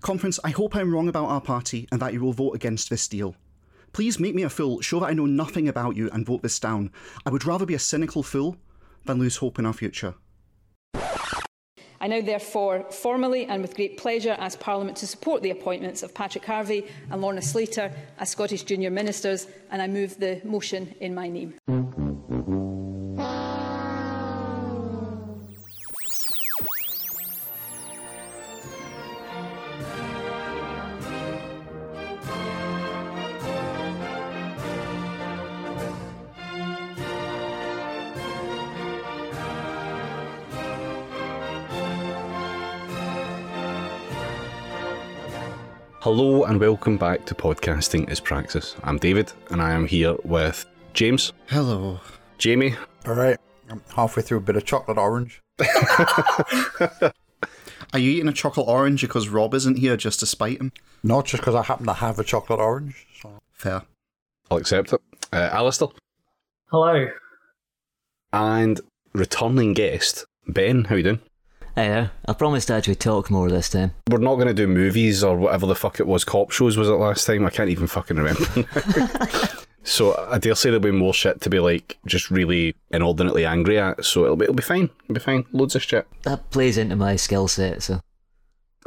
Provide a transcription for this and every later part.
Conference, I hope I'm wrong about our party and that you will vote against this deal. Please make me a fool, show that I know nothing about you, and vote this down. I would rather be a cynical fool than lose hope in our future. I now therefore formally and with great pleasure ask Parliament to support the appointments of Patrick Harvie and Lorna Slater as Scottish Junior Ministers and I move the motion in my name. Hello and welcome back to Podcasting is Praxis. I'm David and I am here with James, Hello. Jamie, All right. I'm halfway through a bit of chocolate orange. Are you eating a chocolate orange because Rob isn't here just to spite him? Not just because I happen to have a chocolate orange. So. Fair. I'll accept it, uh, Alistair, Hello. and returning guest, Ben. How you doing? Hey there. I promised to actually talk more this time. We're not going to do movies or whatever the fuck it was, cop shows was it last time? I can't even fucking remember. so I dare say there'll be more shit to be like just really inordinately angry at. So it'll be it'll be fine. It'll be fine. Loads of shit. That plays into my skill set, so.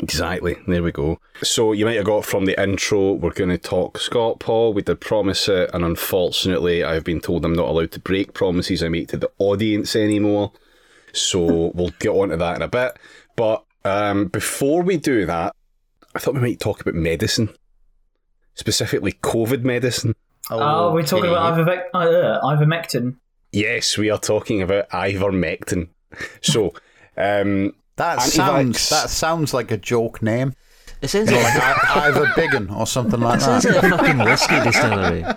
Exactly. There we go. So you might have got from the intro, we're going to talk ScotPol. We did promise it, and unfortunately, I've been told I'm not allowed to break promises I make to the audience anymore. So we'll get on to that in a bit. But um, before we do that, I thought we might talk about medicine, specifically COVID medicine. Oh, we're talking about ivermec- uh, ivermectin. Yes, we are talking about ivermectin. So, um, That Antivax. sounds that sounds like a joke name. It sounds like, like I, Ivor Biggun or something like that. it sounds that. like a fucking whiskey distillery.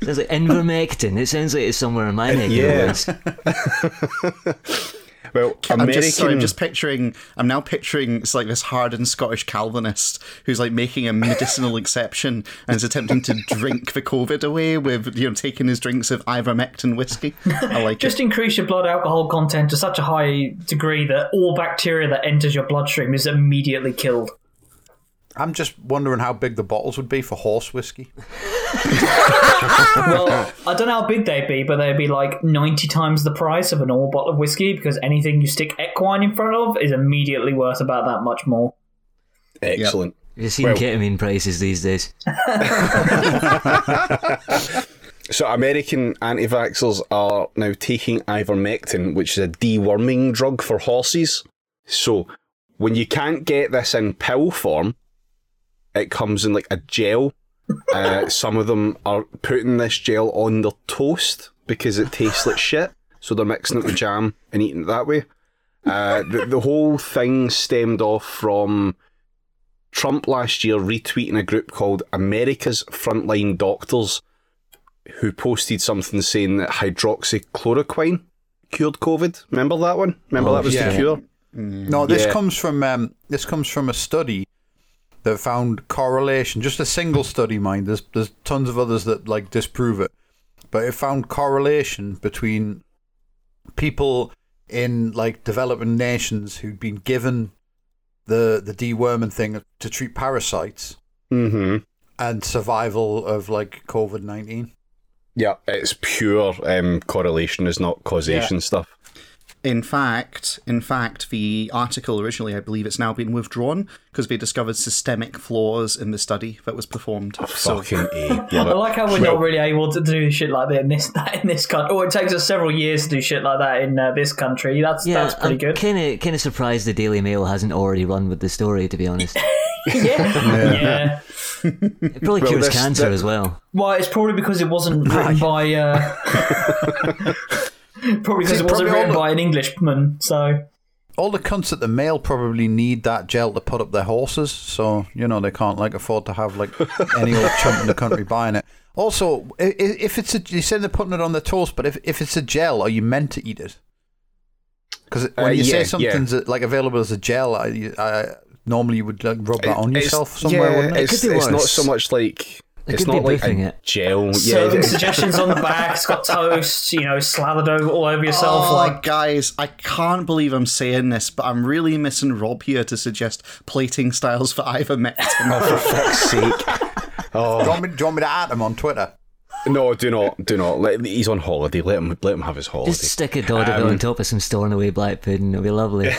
It sounds like Invermectin. It sounds like it's somewhere in my neck Yeah. of the woods. well, I'm just sorry, I'm just picturing I'm now picturing it's like this hardened Scottish Calvinist who's like making a medicinal exception and is attempting to drink the COVID away with you know taking his drinks of ivermectin whiskey. I like Just it. increase your blood alcohol content to such a high degree that all bacteria that enters your bloodstream is immediately killed. I'm just wondering how big the bottles would be for horse whiskey. Well, I don't know how big they'd be, but they'd be like 90 times the price of a normal bottle of whiskey because anything you stick equine in front of is immediately worth about that much more. Excellent. You've seen Well- ketamine prices these days. So, American anti vaxxers are now taking ivermectin, which is a deworming drug for horses. So, when you can't get this in pill form, it comes in like a gel. Uh, some of them are putting this gel on their toast because it tastes like shit. So, they're mixing it with jam and eating it that way. Uh, the, the whole thing stemmed off from Trump last year retweeting a group called America's Frontline Doctors who posted something saying that hydroxychloroquine cured COVID. Remember that one? Remember Oh, that was yeah. the cure? No, this Yeah. comes from um, this comes from a study that found correlation. Just a single study, mind. There's there's tons of others that like disprove it, but it found correlation between people in like developing nations who'd been given the the deworming thing to treat parasites Mm-hmm. and survival of like COVID nineteen. Yeah, it's pure um, correlation, is not causation stuff. In fact, in fact, the article originally, I believe, it's now been withdrawn because they discovered systemic flaws in the study that was performed. So, Fucking A. I Love it. like how we're not really able to do shit like that in this in this country. Or it takes us several years to do shit like that in uh, this country. That's Yeah, that's pretty I'm good. kind of kind of surprised the Daily Mail hasn't already run with the story. To be honest, yeah. yeah. it probably Well, cures cancer that- as well. Well, it's probably because it wasn't written by. Uh, probably because it wasn't written the- by an Englishman. So All the cunts at the mail probably need that gel to put up their horses, so you know they can't like afford to have like any old chump in the country buying it. Also, i- i- if it's a, you said they're putting it on the toast, but if if it's a gel, are you meant to eat it? Because when Uh, you yeah, say something's uh, like available as a gel, I, I, normally you would like rub that on It's- yourself somewhere, yeah, wouldn't it? It's, could be it's not so much like They it's not like a it. gel. Serving Yeah, suggestions on the back. It's got toast, you know, slathered over all over yourself. Oh, like, guys, I can't believe I'm saying this, but I'm really missing Rob here to suggest plating styles for ivermectin. oh, for fuck's sake. Oh. Do, you want me, do you want me to add him on Twitter? No, do not, do not. Let, he's on holiday. Let him, let him have his holiday. Just stick a Dodderville um, on top of some Stornoway black pudding. It'll be lovely.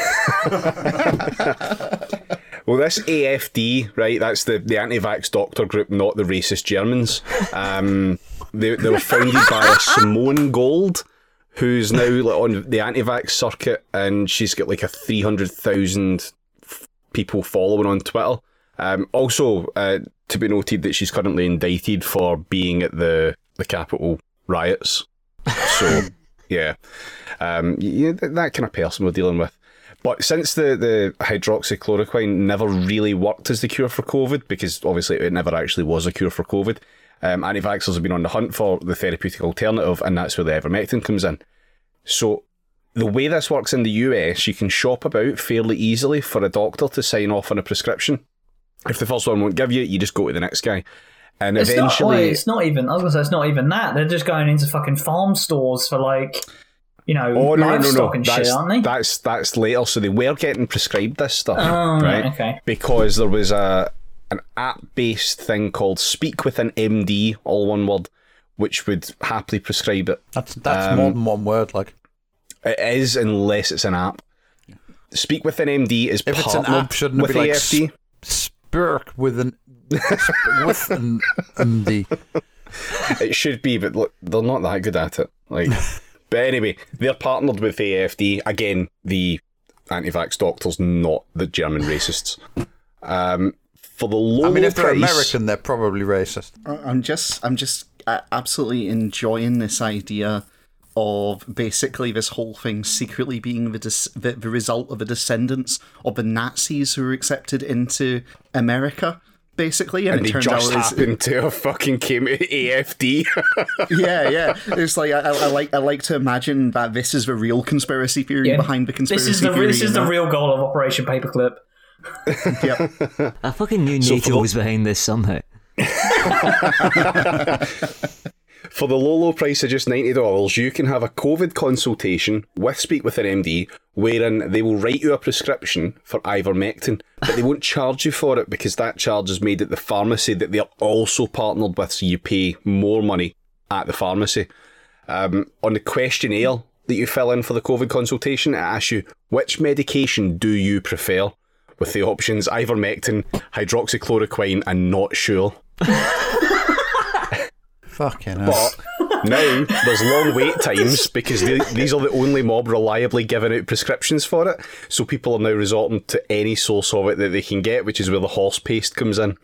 Well, this AFD, right? That's the, the anti-vax doctor group, not the racist Germans. Um, they, they were founded by a Simone Gold, who's now like, on the anti-vax circuit, and she's got like a three hundred thousand people following on Twitter. Um, also, uh, to be noted that she's currently indicted for being at the the Capitol riots. So, yeah, um, yeah, that kind of person we're dealing with. But since the, the hydroxychloroquine never really worked as the cure for COVID, because obviously it never actually was a cure for COVID, um, anti vaxxers have been on the hunt for the therapeutic alternative, and that's where the ivermectin comes in. So, the way this works in the US, you can shop about fairly easily for a doctor to sign off on a prescription. If the first one won't give you, you just go to the next guy. And it's not, eventually. wait, it's not even. I was gonna say it's not even that. They're just going into fucking farm stores for like, you know, Oh no, no, no, no! and That's shit, aren't they? that's that's later. So they were getting prescribed this stuff, Oh, right? okay. Because there was a an app based thing called Speak with an MD, all one word, which would happily prescribe it. That's that's Um, more than one word. Like It is unless it's an app. Speak with an MD is if it's an partnered app, shouldn't it with be like sp- Spirk with an with an MD? It should be, but look, they're not that good at it. Like, but anyway, they're partnered with AFD again. The anti-vax doctors, not the German racists. Um, for the low, I mean, low if they're price, American, they're probably racist. I'm just, I'm just uh, absolutely enjoying this idea of basically this whole thing secretly being the, dis- the the result of the descendants of the Nazis who were accepted into America. Basically, and, and it they turns just out it's, happened to have fucking came to AFD. yeah, yeah. It's like I, I I like I like to imagine that this is the real conspiracy theory Yeah. behind the conspiracy This is the theory. this is the real goal of Operation Paperclip. Yep. I fucking knew So for NATO was behind this somehow. For the low, low price of just $90, you can have a COVID consultation with Speak with an MD, wherein they will write you a prescription for ivermectin, but they won't charge you for it because that charge is made at the pharmacy that they're also partnered with, so you pay more money at the pharmacy. Um, on the questionnaire that you fill in for the COVID consultation, it asks you, which medication do you prefer? With the options ivermectin, hydroxychloroquine, and not sure. Fucking hell. But now there's long wait times because the, these are the only mob reliably giving out prescriptions for it. So people are now resorting to any source of it that they can get, which is where the horse paste comes in.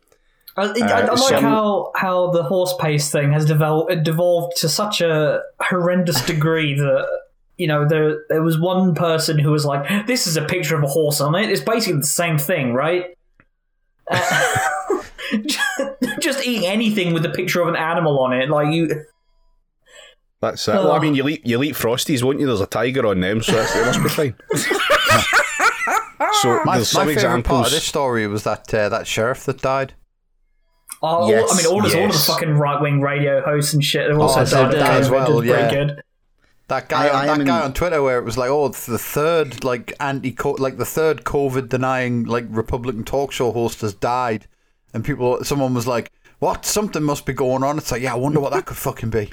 I, I, I like some- how how the horse paste thing has developed it devolved to such a horrendous degree that you know there there was one person who was like, "This is a picture of a horse on it." It's basically the same thing, right? Uh, just eating anything with a picture of an animal on it, like you. That's it. Well, I mean, you'll eat, you'll eat Frosties, won't you? There's a tiger on them, so that's, it must be fine. so My, there's my some favorite part of this story was that uh, that sheriff that died. Oh, Yes, I mean, all, of all of the fucking right wing radio hosts and shit. They've also Oh, so died that as well, which is pretty yeah. good. That guy, I- on, I that guy in- on Twitter, where it was like, oh, the third like anti, like the third COVID denying like Republican talk show host has died, and people, someone was like, what? Something must be going on. It's like, yeah, I wonder what that could fucking be.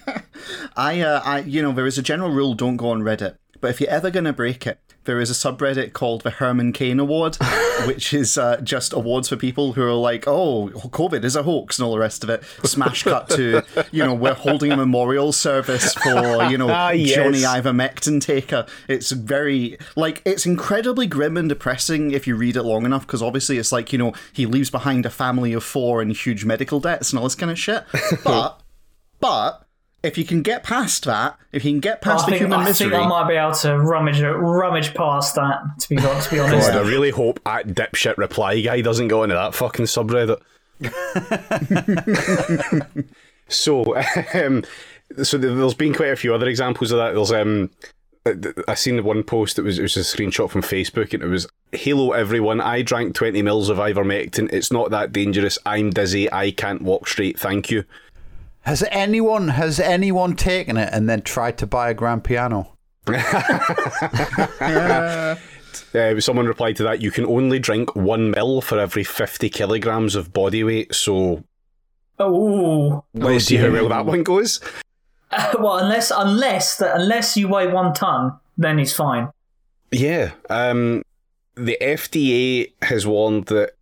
I, uh, I, you know, there is a general rule: don't go on Reddit. But if you're ever going to break it, there is a subreddit called the Herman Cain Award, which is uh, just awards for people who are like, "Oh, COVID is a hoax" and all the rest of it. Smash cut to, you know, we're holding a memorial service for, you know, Ah, yes. Johnny Ivermectin taker. It's very like it's incredibly grim and depressing if you read it long enough because obviously it's like you know he leaves behind a family of four and huge medical debts and all this kind of shit. But but if you can get past that, if you can get past I the think, human I misery, think I might be able to rummage rummage past that. To be to be honest, God, I really hope at dipshit reply guy doesn't go into that fucking subreddit. so, um, so there- there's been quite a few other examples of that. There's um, I seen the one post that was it was a screenshot from Facebook, and it was Halo, everyone. I drank 20 mils of ivermectin. It's not that dangerous. I'm dizzy. I can't walk straight. Thank you. Has anyone has anyone taken it and then tried to buy a grand piano? Yeah. Uh, someone replied to that. You can only drink one mil for every 50 kilograms of body weight. So Oh, let's see how well that one goes. well, unless unless that unless you weigh one ton, then he's fine. Yeah. Um, the FDA has warned that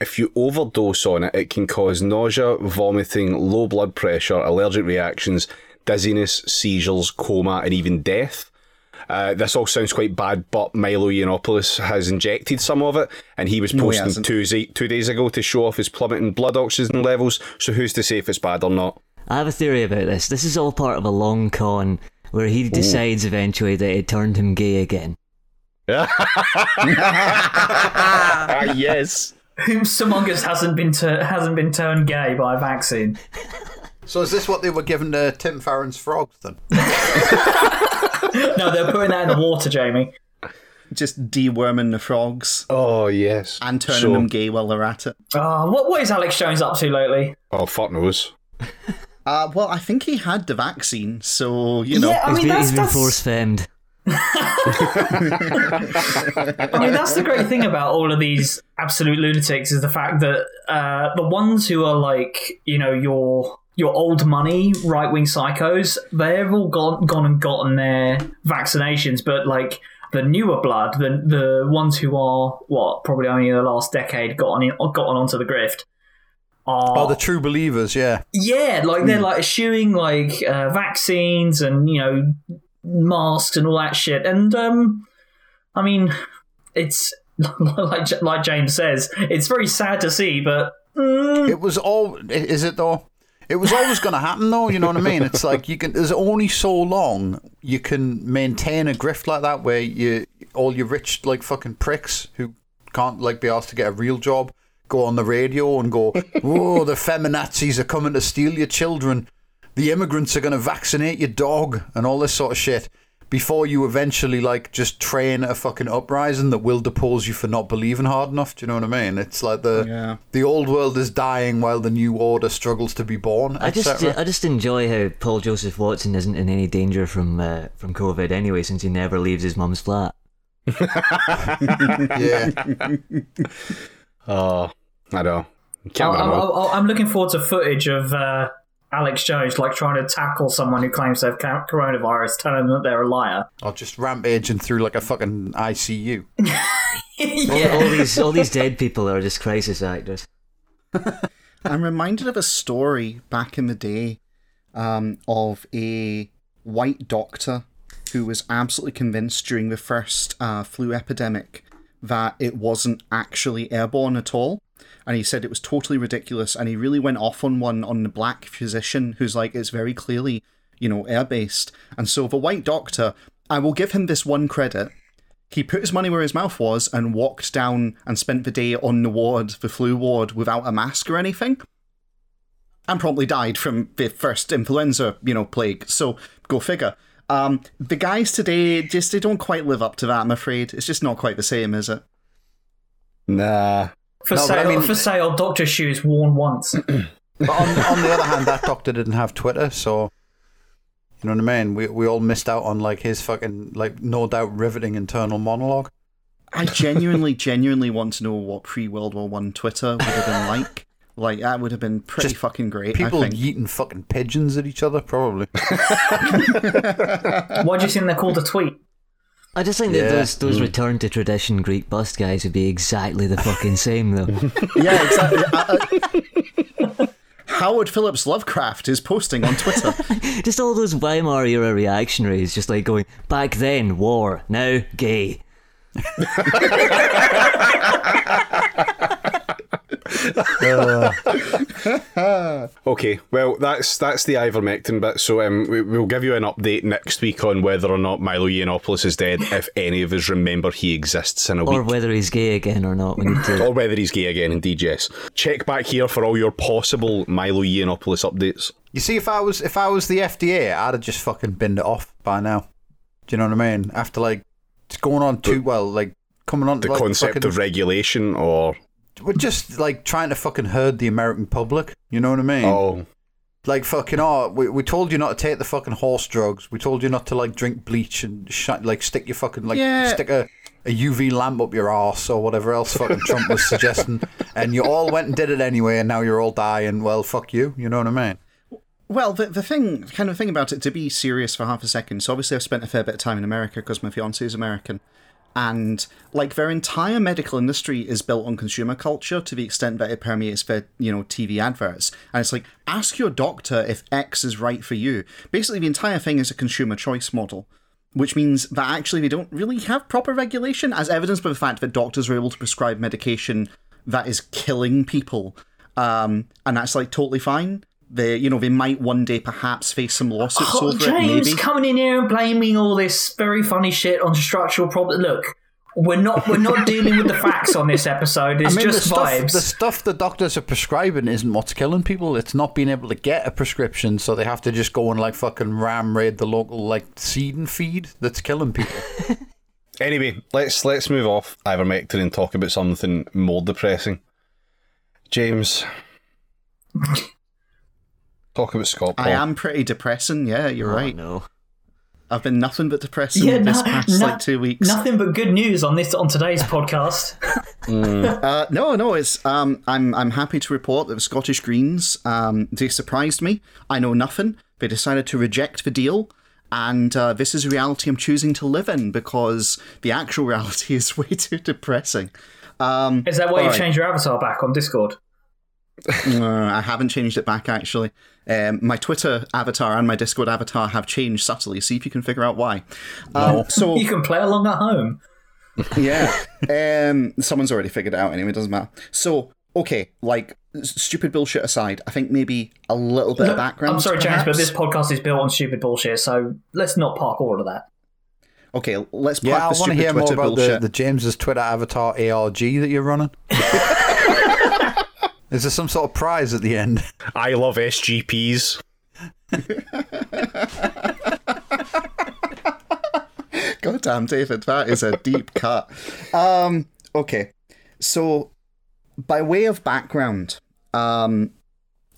if you overdose on it, it can cause nausea, vomiting, low blood pressure, allergic reactions, dizziness, seizures, coma, and even death. Uh, this all sounds quite bad, but Milo Yiannopoulos has injected some of it, and he was No, he posting two, two days ago to show off his plummeting blood oxygen levels. So who's to say if it's bad or not? I have a theory about this. This is all part of a long con where he decides eventually that it turned him gay again. Ah, yes. Whom among us hasn't been tur hasn't been turned gay by a vaccine? So is this what they were giving to Tim Farron's frogs then? No, they're putting that in the water, Jamie. Just deworming the frogs Oh, yes. and turning So- them gay while they're at it. Oh, what what is Alex Jones up to lately? Oh, fuck knows. Uh, well, I think he had the vaccine, so you know. yeah, I He's mean been, that's, he's been that's force femmed. I mean, that's the great thing about all of these absolute lunatics is the fact that uh, the ones who are like, you know, your your old money right wing psychos, they've all gone gone and gotten their vaccinations, but like the newer blood, the the ones who are what probably only in the last decade gotten in, gotten onto the grift. Are, Oh, the true believers, yeah. yeah, like they're like eschewing like uh, vaccines and you know masks and all that shit. And um, I mean, it's like like James says, it's very sad to see, but mm, It was all. Is it though? It was always going to happen, though. You know what I mean? It's like you can. There's only so long you can maintain a grift like that, where you all your rich like fucking pricks who can't like be asked to get a real job go on the radio and go, "Whoa, the feminazis are coming to steal your children. The immigrants are going to vaccinate your dog and all this sort of shit." Before you eventually like just train a fucking uprising that will depose you for not believing hard enough. Do you know what I mean? It's like the Yeah. the old world is dying while the new order struggles to be born. I just. I just enjoy how Paul Joseph Watson isn't in any danger from uh, from COVID anyway, since he never leaves his mum's flat. yeah. Oh, I know. Can't I, win 'em all. am looking forward to footage of uh, Alex Jones like trying to tackle someone who claims they have ca- coronavirus, telling them that they're a liar. Or just rampaging through like a fucking ICU. All, all these all these dead people are just crisis actors. I'm reminded of a story back in the day um, of a white doctor who was absolutely convinced during the first uh, flu epidemic that it wasn't actually airborne at all. And he said it was totally ridiculous. And he really went off on one on the black physician who's like, it's very clearly, you know, air based. And so the white doctor, I will give him this one credit. He put his money where his mouth was and walked down and spent the day on the ward, the flu ward, without a mask or anything. And promptly died from the first influenza, you know, plague. So go figure. Um, the guys today just they don't quite live up to that. I'm afraid it's just not quite the same, is it? Nah. For No, but I sale, mean- for sale, Doctor Shoes worn once. But on, on the other hand, that doctor didn't have Twitter, so you know what I mean. We we all missed out on like his fucking like no doubt riveting internal monologue. I genuinely, genuinely want to know what pre World War One Twitter would have been like. Like that would have been pretty Just fucking great. People I think. yeeting fucking pigeons at each other, probably. Why do you think they're called a tweet? I just think Yeah. that those those return to tradition Greek bust guys would be exactly the fucking same though. Yeah, exactly. Uh, uh, Howard Phillips Lovecraft is posting on Twitter. just all those Weimar era reactionaries, just like going back then war, now gay. Okay, well that's that's the ivermectin bit. So um, we, we'll give you an update next week on whether or not Milo Yiannopoulos is dead, if any of us remember he exists in a Or week. Or whether he's gay again or not. We need. Or whether he's gay again, indeed, yes. Check back here for all your possible Milo Yiannopoulos updates. You see, if I was if I was the FDA, I'd have just fucking binned it off by now. Do you know what I mean? After like it's going on too well, like coming on The like, concept fucking- of regulation or we're just like trying to fucking herd the American public. You know what I mean? oh Like fucking oh, we, we told you not to take the fucking horse drugs. We told you not to like drink bleach and sh- like stick your fucking like Yeah. stick a, a UV lamp up your ass or whatever else fucking Trump was suggesting, and you all went and did it anyway, and now you're all dying. Well, fuck you. You know what I mean? Well, the the thing, kind of thing about it, to be serious for half a second. So obviously, I've spent a fair bit of time in America because my fiance is American, and like their entire medical industry is built on consumer culture to the extent that it permeates their you know TV adverts. And it's like, ask your doctor if X is right for you. Basically, the entire thing is a consumer choice model. Which means that actually they don't really have proper regulation, as evidenced by the fact that doctors are able to prescribe medication that is killing people, um, and that's like totally fine. They, you know, they might one day perhaps face some lawsuits Oh, over it. James Maybe. coming in here and blaming all this very funny shit on structural problems. Look, we're not we're not dealing with the facts on this episode. It's I mean, just the stuff, vibes. the stuff the doctors are prescribing isn't what's killing people. It's not being able to get a prescription, so they have to just go and like fucking ram raid the local like seed and feed that's killing people. Anyway, let's let's move off ivermectin and talk about something more depressing. James, talk about ScotPol. I am pretty depressing. Yeah, you're Oh, right. no. I've been nothing but depressing yeah, this no- past no- like two weeks. Nothing but good news on this on today's podcast. Uh, no, no, it's um, I'm I'm happy to report that the Scottish Greens um, they surprised me. I know nothing. They decided to reject the deal, and uh, this is a reality I'm choosing to live in because the actual reality is way too depressing. Um, Is that why you Alright. changed your avatar back on Discord? uh, I haven't changed it back actually. Um, my Twitter avatar and my Discord avatar have changed subtly. See if you can figure out why. Um, so You can play along at home. yeah. Um, someone's already figured it out anyway, it doesn't matter. So, okay, like, stupid bullshit aside, I think maybe a little bit of background. I'm sorry, James, but this podcast is built on stupid bullshit, so let's not park all of that. Okay, let's park Yeah, I the want to stupid hear more Twitter about the, the James's Twitter avatar ARG that you're running. Is there some sort of prize at the end? I love SGPs. God damn, David, that is a deep cut. Um, okay, so by way of background, um,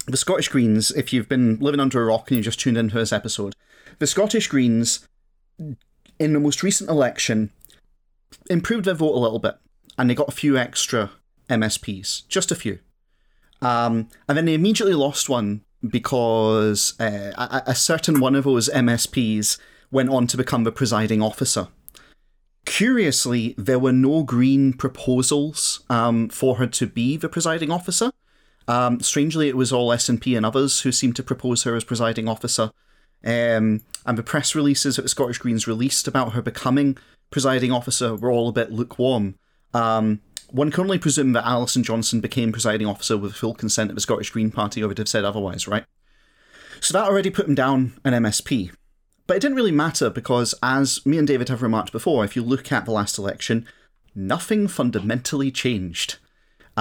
the Scottish Greens, if you've been living under a rock and you just tuned into this episode, the Scottish Greens, in the most recent election, improved their vote a little bit, and they got a few extra MSPs, just a few. Um, and then they immediately lost one because uh, a, a certain one of those MSPs went on to become the presiding officer. Curiously, there were no Green proposals um, for her to be the presiding officer. Um, strangely, it was all SNP and others who seemed to propose her as presiding officer. Um, and the press releases that the Scottish Greens released about her becoming presiding officer were all a bit lukewarm. Um, one can only presume that Alison Johnstone became presiding officer with full consent of the Scottish Green Party, or would have said otherwise, right? So that already put him down an MSP. But it didn't really matter because, as me and David have remarked before, if you look at the last election, nothing fundamentally changed.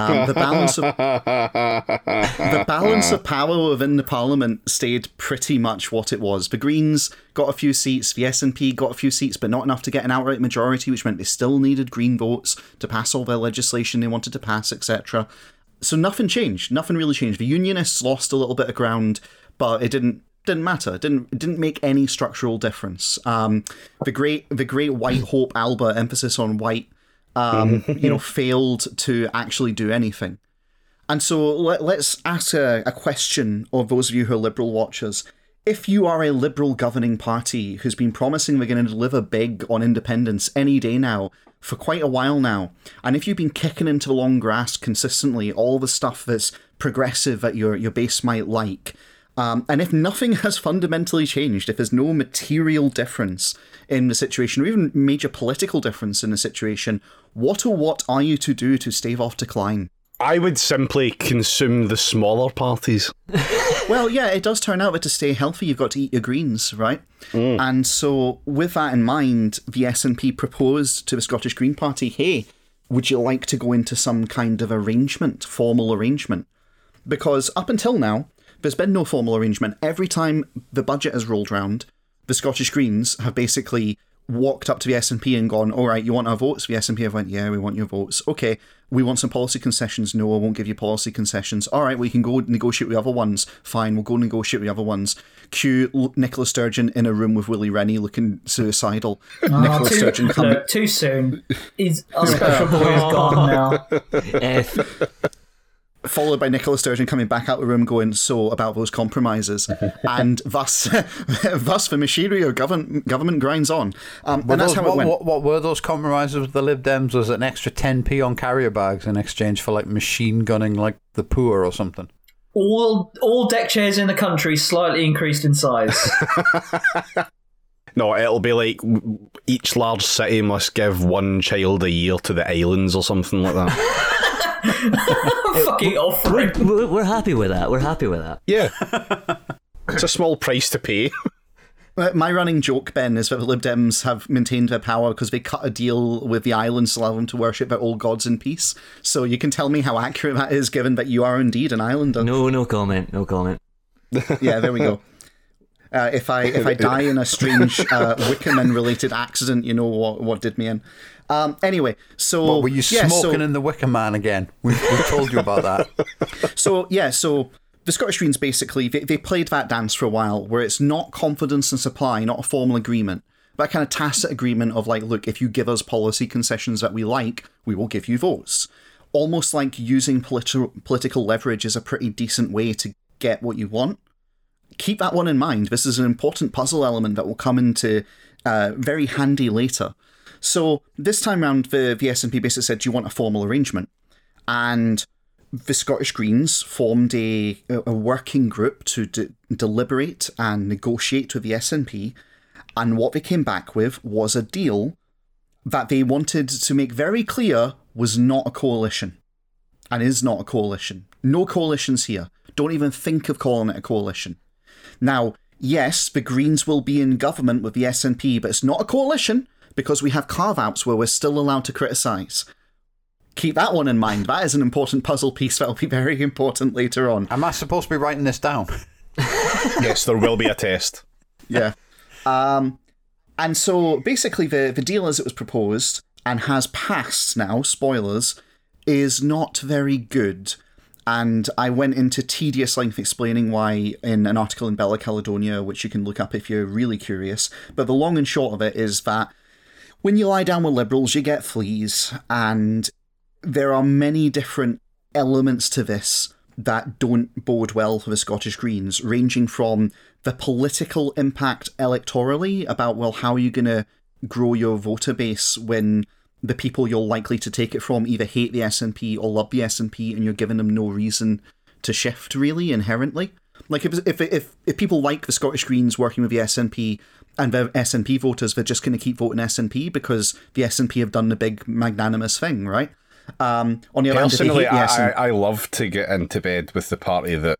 Um, the balance of the balance of power within the parliament stayed pretty much what it was. The Greens got a few seats, the SNP got a few seats, but not enough to get an outright majority, which meant they still needed Green votes to pass all their legislation they wanted to pass, etc. So nothing changed. Nothing really changed. The Unionists lost a little bit of ground, but it didn't didn't matter. It didn't it didn't make any structural difference. Um, the great the great White Hope Alba emphasis on white, um, you know, failed to actually do anything. And so let, let's ask a, a question of those of you who are Liberal watchers. If you are a Liberal governing party who's been promising they're going to deliver big on independence any day now, for quite a while now, and if you've been kicking into the long grass consistently all the stuff that's progressive that your, your base might like, um, and if nothing has fundamentally changed, if there's no material difference in the situation, or even major political difference in the situation, what or what are you to do to stave off decline? I would simply consume the smaller parties. Well, yeah, it does turn out that to stay healthy, you've got to eat your greens, right? Mm. And so, with that in mind, the SNP proposed to the Scottish Green Party, "Hey, would you like to go into some kind of arrangement, formal arrangement?" Because up until now, there's been no formal arrangement. Every time the budget has rolled round, the Scottish Greens have basically walked up to the SNP and gone, all right, you want our votes? The SNP have went, yeah, we want your votes. Okay, we want some policy concessions. No, I won't give you policy concessions. All right, we can go negotiate with the other ones. Fine, we'll go negotiate with the other ones. Cue L- Nicola Sturgeon in a room with Willie Rennie looking suicidal. Ah, Nicola Oh, too, Sturgeon coming. look, too soon. He's our special boy is gone now. F. followed by Nicola Sturgeon coming back out the room going, so about those compromises. and thus, thus the machinery of government, government grinds on. Um, Were and that's those- how it what, went. What, what were those compromises with the Lib Dems? Was it an extra 10p on carrier bags in exchange for like machine gunning like the poor or something? All all deck chairs in the country slightly increased in size. No, it'll be like each large city must give one child a year to the islands or something like that. Fucking offering. We're, we're happy with that. We're happy with that. yeah. It's a small price to pay. My running joke, Ben, is that the Lib Dems have maintained their power because they cut a deal with the islands to allow them to worship their old gods in peace. So you can tell me how accurate that is, given that you are indeed an islander. No, no comment. No comment. Yeah, there we go. Uh, if I if I die in a strange uh, Wickerman related accident, you know what what did me in. Um, anyway, so What, were you yeah, smoking so, in the Wicker Man again? We've, we've told you about that. so yeah, so the Scottish Greens basically they, they played that dance for a while, where it's not confidence and supply, not a formal agreement, but a kind of tacit agreement of like, look, if you give us policy concessions that we like, we will give you votes. Almost like using political political leverage is a pretty decent way to get what you want. Keep that one in mind. This is an important puzzle element that will come into uh, very handy later. So this time round, the, the SNP basically said, "Do you want a formal arrangement?" And the Scottish Greens formed a, a working group to de- deliberate and negotiate with the SNP, and what they came back with was a deal that they wanted to make very clear was not a coalition, and is not a coalition. No coalitions here. Don't even think of calling it a coalition. Now, yes, the Greens will be in government with the SNP, but it's not a coalition because we have carve outs where we're still allowed to criticise. Keep that one in mind. That is an important puzzle piece that will be very important later on. Am I supposed to be writing this down? yes, there will be a test. Yeah. Um, and so basically, the, the deal as it was proposed and has passed now, spoilers, is not very good. And I went into tedious length explaining why in an article in Bella Caledonia, which you can look up if you're really curious. But the long and short of it is that when you lie down with liberals, you get fleas, and there are many different elements to this that don't bode well for the Scottish Greens, ranging from the political impact electorally about, well, how are you going to grow your voter base when the people you're likely to take it from either hate the SNP or love the SNP and you're giving them no reason to shift, really, inherently? Like, if, if, if, if people like the Scottish Greens working with the SNP and the SNP voters, they're just going to keep voting SNP because the SNP have done the big magnanimous thing, right? Um, on the other hand, Personally, the I, SNP, I, I love to get into bed with the party that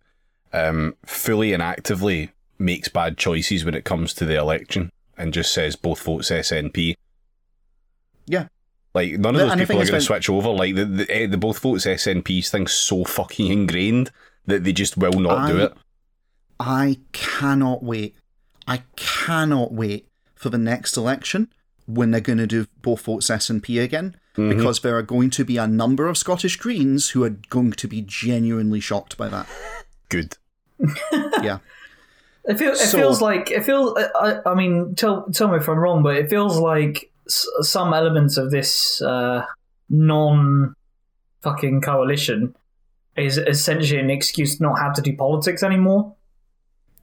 um, fully and actively makes bad choices when it comes to the election and just says both votes SNP. yeah, Like none of those and people are going to switch over. Like the, the eh, the both votes SNP's thing's so fucking ingrained that they just will not do it. I cannot wait. I cannot wait for the next election when they're going to do both votes SNP again, Mm-hmm. because there are going to be a number of Scottish Greens who are going to be genuinely shocked by that. Good. Yeah. It, feel, it So- feels like it feels. I, I mean, tell tell me if I'm wrong, but it feels like s- some elements of this uh, non fucking coalition is essentially an excuse to not have to do politics anymore.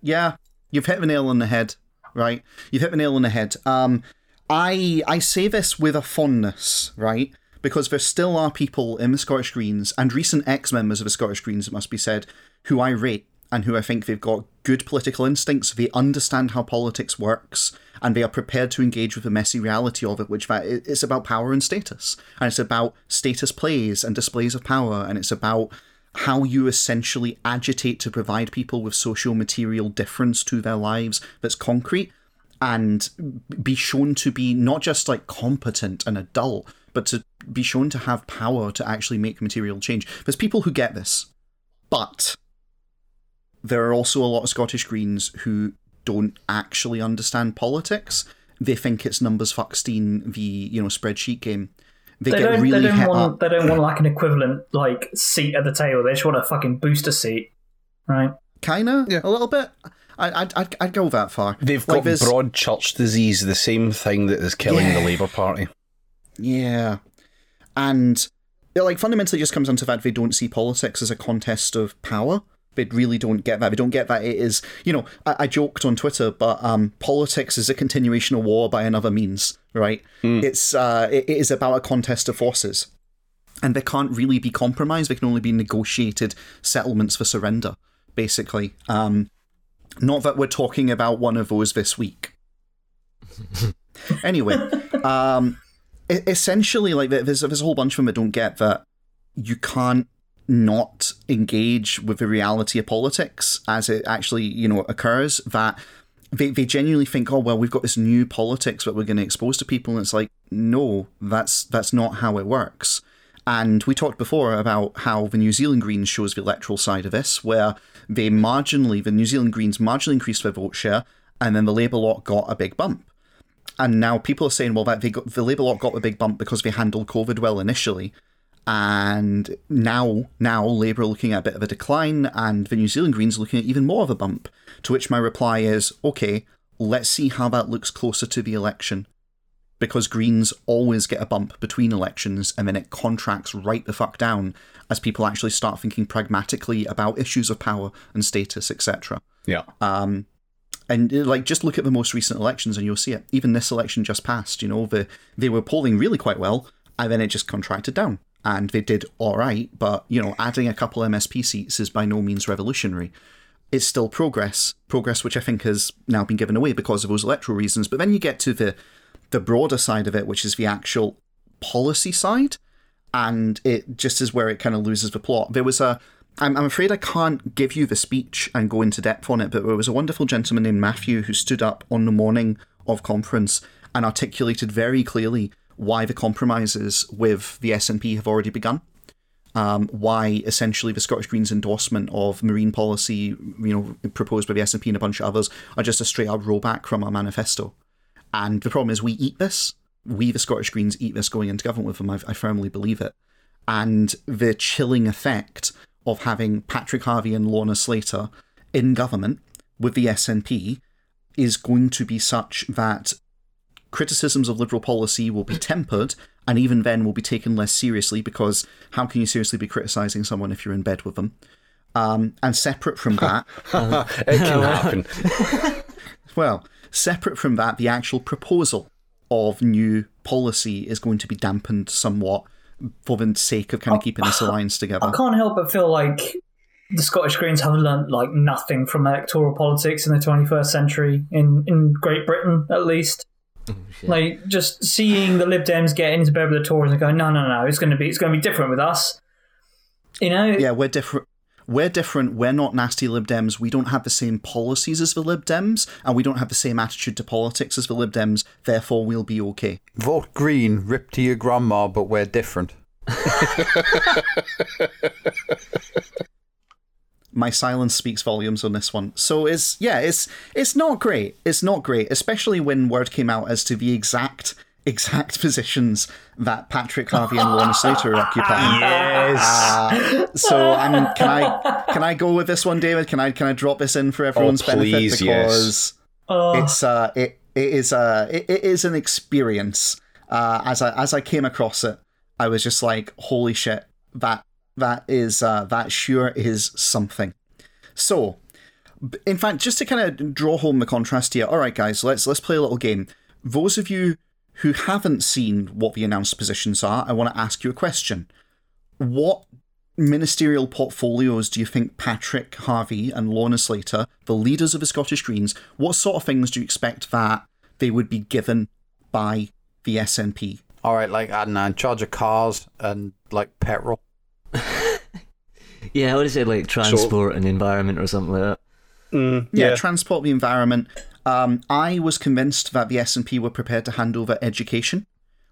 Yeah, you've hit the nail on the head, right? You've hit the nail on the head. Um, I I say this with a fondness, right? Because there still are people in the Scottish Greens and recent ex-members of the Scottish Greens, it must be said, who I rate and who I think they've got good political instincts. They understand how politics works, and they are prepared to engage with the messy reality of it, which it's about power and status, and it's about status plays and displays of power, and it's about how you essentially agitate to provide people with social material difference to their lives that's concrete and be shown to be not just like competent and adult, but to be shown to have power to actually make material change. There's people who get this, but there are also a lot of Scottish Greens who don't actually understand politics. they think it's numbers fuckstein the you know spreadsheet game. They, They get don't. really they don't want. up. They don't want like an equivalent like seat at the table. They just want a fucking booster seat, right? Kinda, yeah. a little bit. I, I'd, I'd, I'd go that far. They've Like got there's- broad church disease, the same thing that is killing the Labour Party. Yeah. And it like fundamentally just comes down to the fact they don't see politics as a contest of power. They really don't get that. They don't get that it is you know, I, I joked on Twitter, but um politics is a continuation of war by another means, right? It's uh it, it is about a contest of forces. And they can't really be compromised, they can only be negotiated settlements for surrender, basically. Um not that we're talking about one of those this week. anyway, um essentially like there's there's a whole bunch of them that don't get that you can't not engage with the reality of politics as it actually you know occurs that they, they genuinely think oh well we've got this new politics that we're going to expose to people and it's like no that's that's not how it works and we talked before about how the New Zealand Greens shows the electoral side of this, where they marginally, the New Zealand Greens marginally increased their vote share, and then the Labour lot got a big bump. And now people are saying, well, that they got the Labour lot got the big bump because they handled COVID well initially, and now now Labour are looking at a bit of a decline, and the New Zealand Greens are looking at even more of a bump. To which my reply is, okay, let's see how that looks closer to the election, because Greens always get a bump between elections, and then it contracts right the fuck down as people actually start thinking pragmatically about issues of power and status, etc. Yeah. Um, and uh, like, just look at the most recent elections, and you'll see it. Even this election just passed. You know, the they were polling really quite well, and then it just contracted down, and they did all right. But you know, adding a couple MSP seats is by no means revolutionary. It's still progress, progress which I think has now been given away because of those electoral reasons. But then you get to the the broader side of it, which is the actual policy side, and it just is where it kind of loses the plot. There was a I'm, I'm afraid I can't give you the speech and go into depth on it, but there was a wonderful gentleman named Matthew who stood up on the morning of conference and articulated very clearly why the compromises with the SNP have already begun. Um, why essentially the Scottish Greens endorsement of marine policy, you know, proposed by the SNP and a bunch of others, are just a straight up rollback from our manifesto. And the problem is, we eat this. We, the Scottish Greens, eat this going into government with them. I, I firmly believe it. And the chilling effect of having Patrick Harvie and Lorna Slater in government with the SNP is going to be such that criticisms of Liberal policy will be tempered, and even then will be taken less seriously because how can you seriously be criticising someone if you're in bed with them? Um, and separate from that, It can happen. well, separate from that, the actual proposal of new policy is going to be dampened somewhat for the sake of kind of keeping this alliance together. I can't help but feel like the Scottish Greens have learnt like nothing from electoral politics in the 21st century in in Great Britain at least. Mm, like just seeing the Lib Dems get into bed with the Tories and going, no, no, no, it's going to be it's going to be different with us. You know, Yeah, we're different. We're different. We're not nasty Lib Dems. We don't have the same policies as the Lib Dems, and we don't have the same attitude to politics as the Lib Dems. Therefore, we'll be okay. Vote green, rip to your grandma, but we're different. My silence speaks volumes on this one. So it's yeah, it's it's not great. It's not great, especially when word came out as to the exact exact positions that Patrick Harvie and Lorna Slater are occupying. yes. Uh, so I'm can I can I go with this one, David? Can I can I drop this in for everyone's please, benefit yes. because it's uh it it is uh it, it is an experience. Uh, as I as I came across it, I was just like, holy shit, that that is uh, that sure is something. So, in fact, just to kind of draw home the contrast here, all right, guys, let's let's play a little game. Those of you who haven't seen what the announced positions are, I want to ask you a question. What ministerial portfolios do you think Patrick Harvie and Lorna Slater, the leaders of the Scottish Greens, what sort of things do you expect that they would be given by the SNP? All right, like I don't know, in charge of cars and like petrol. Yeah, I would have said like transport and environment or something like that. Mm, yeah, yeah. transport the environment. Um, I was convinced that the SNP were prepared to hand over education,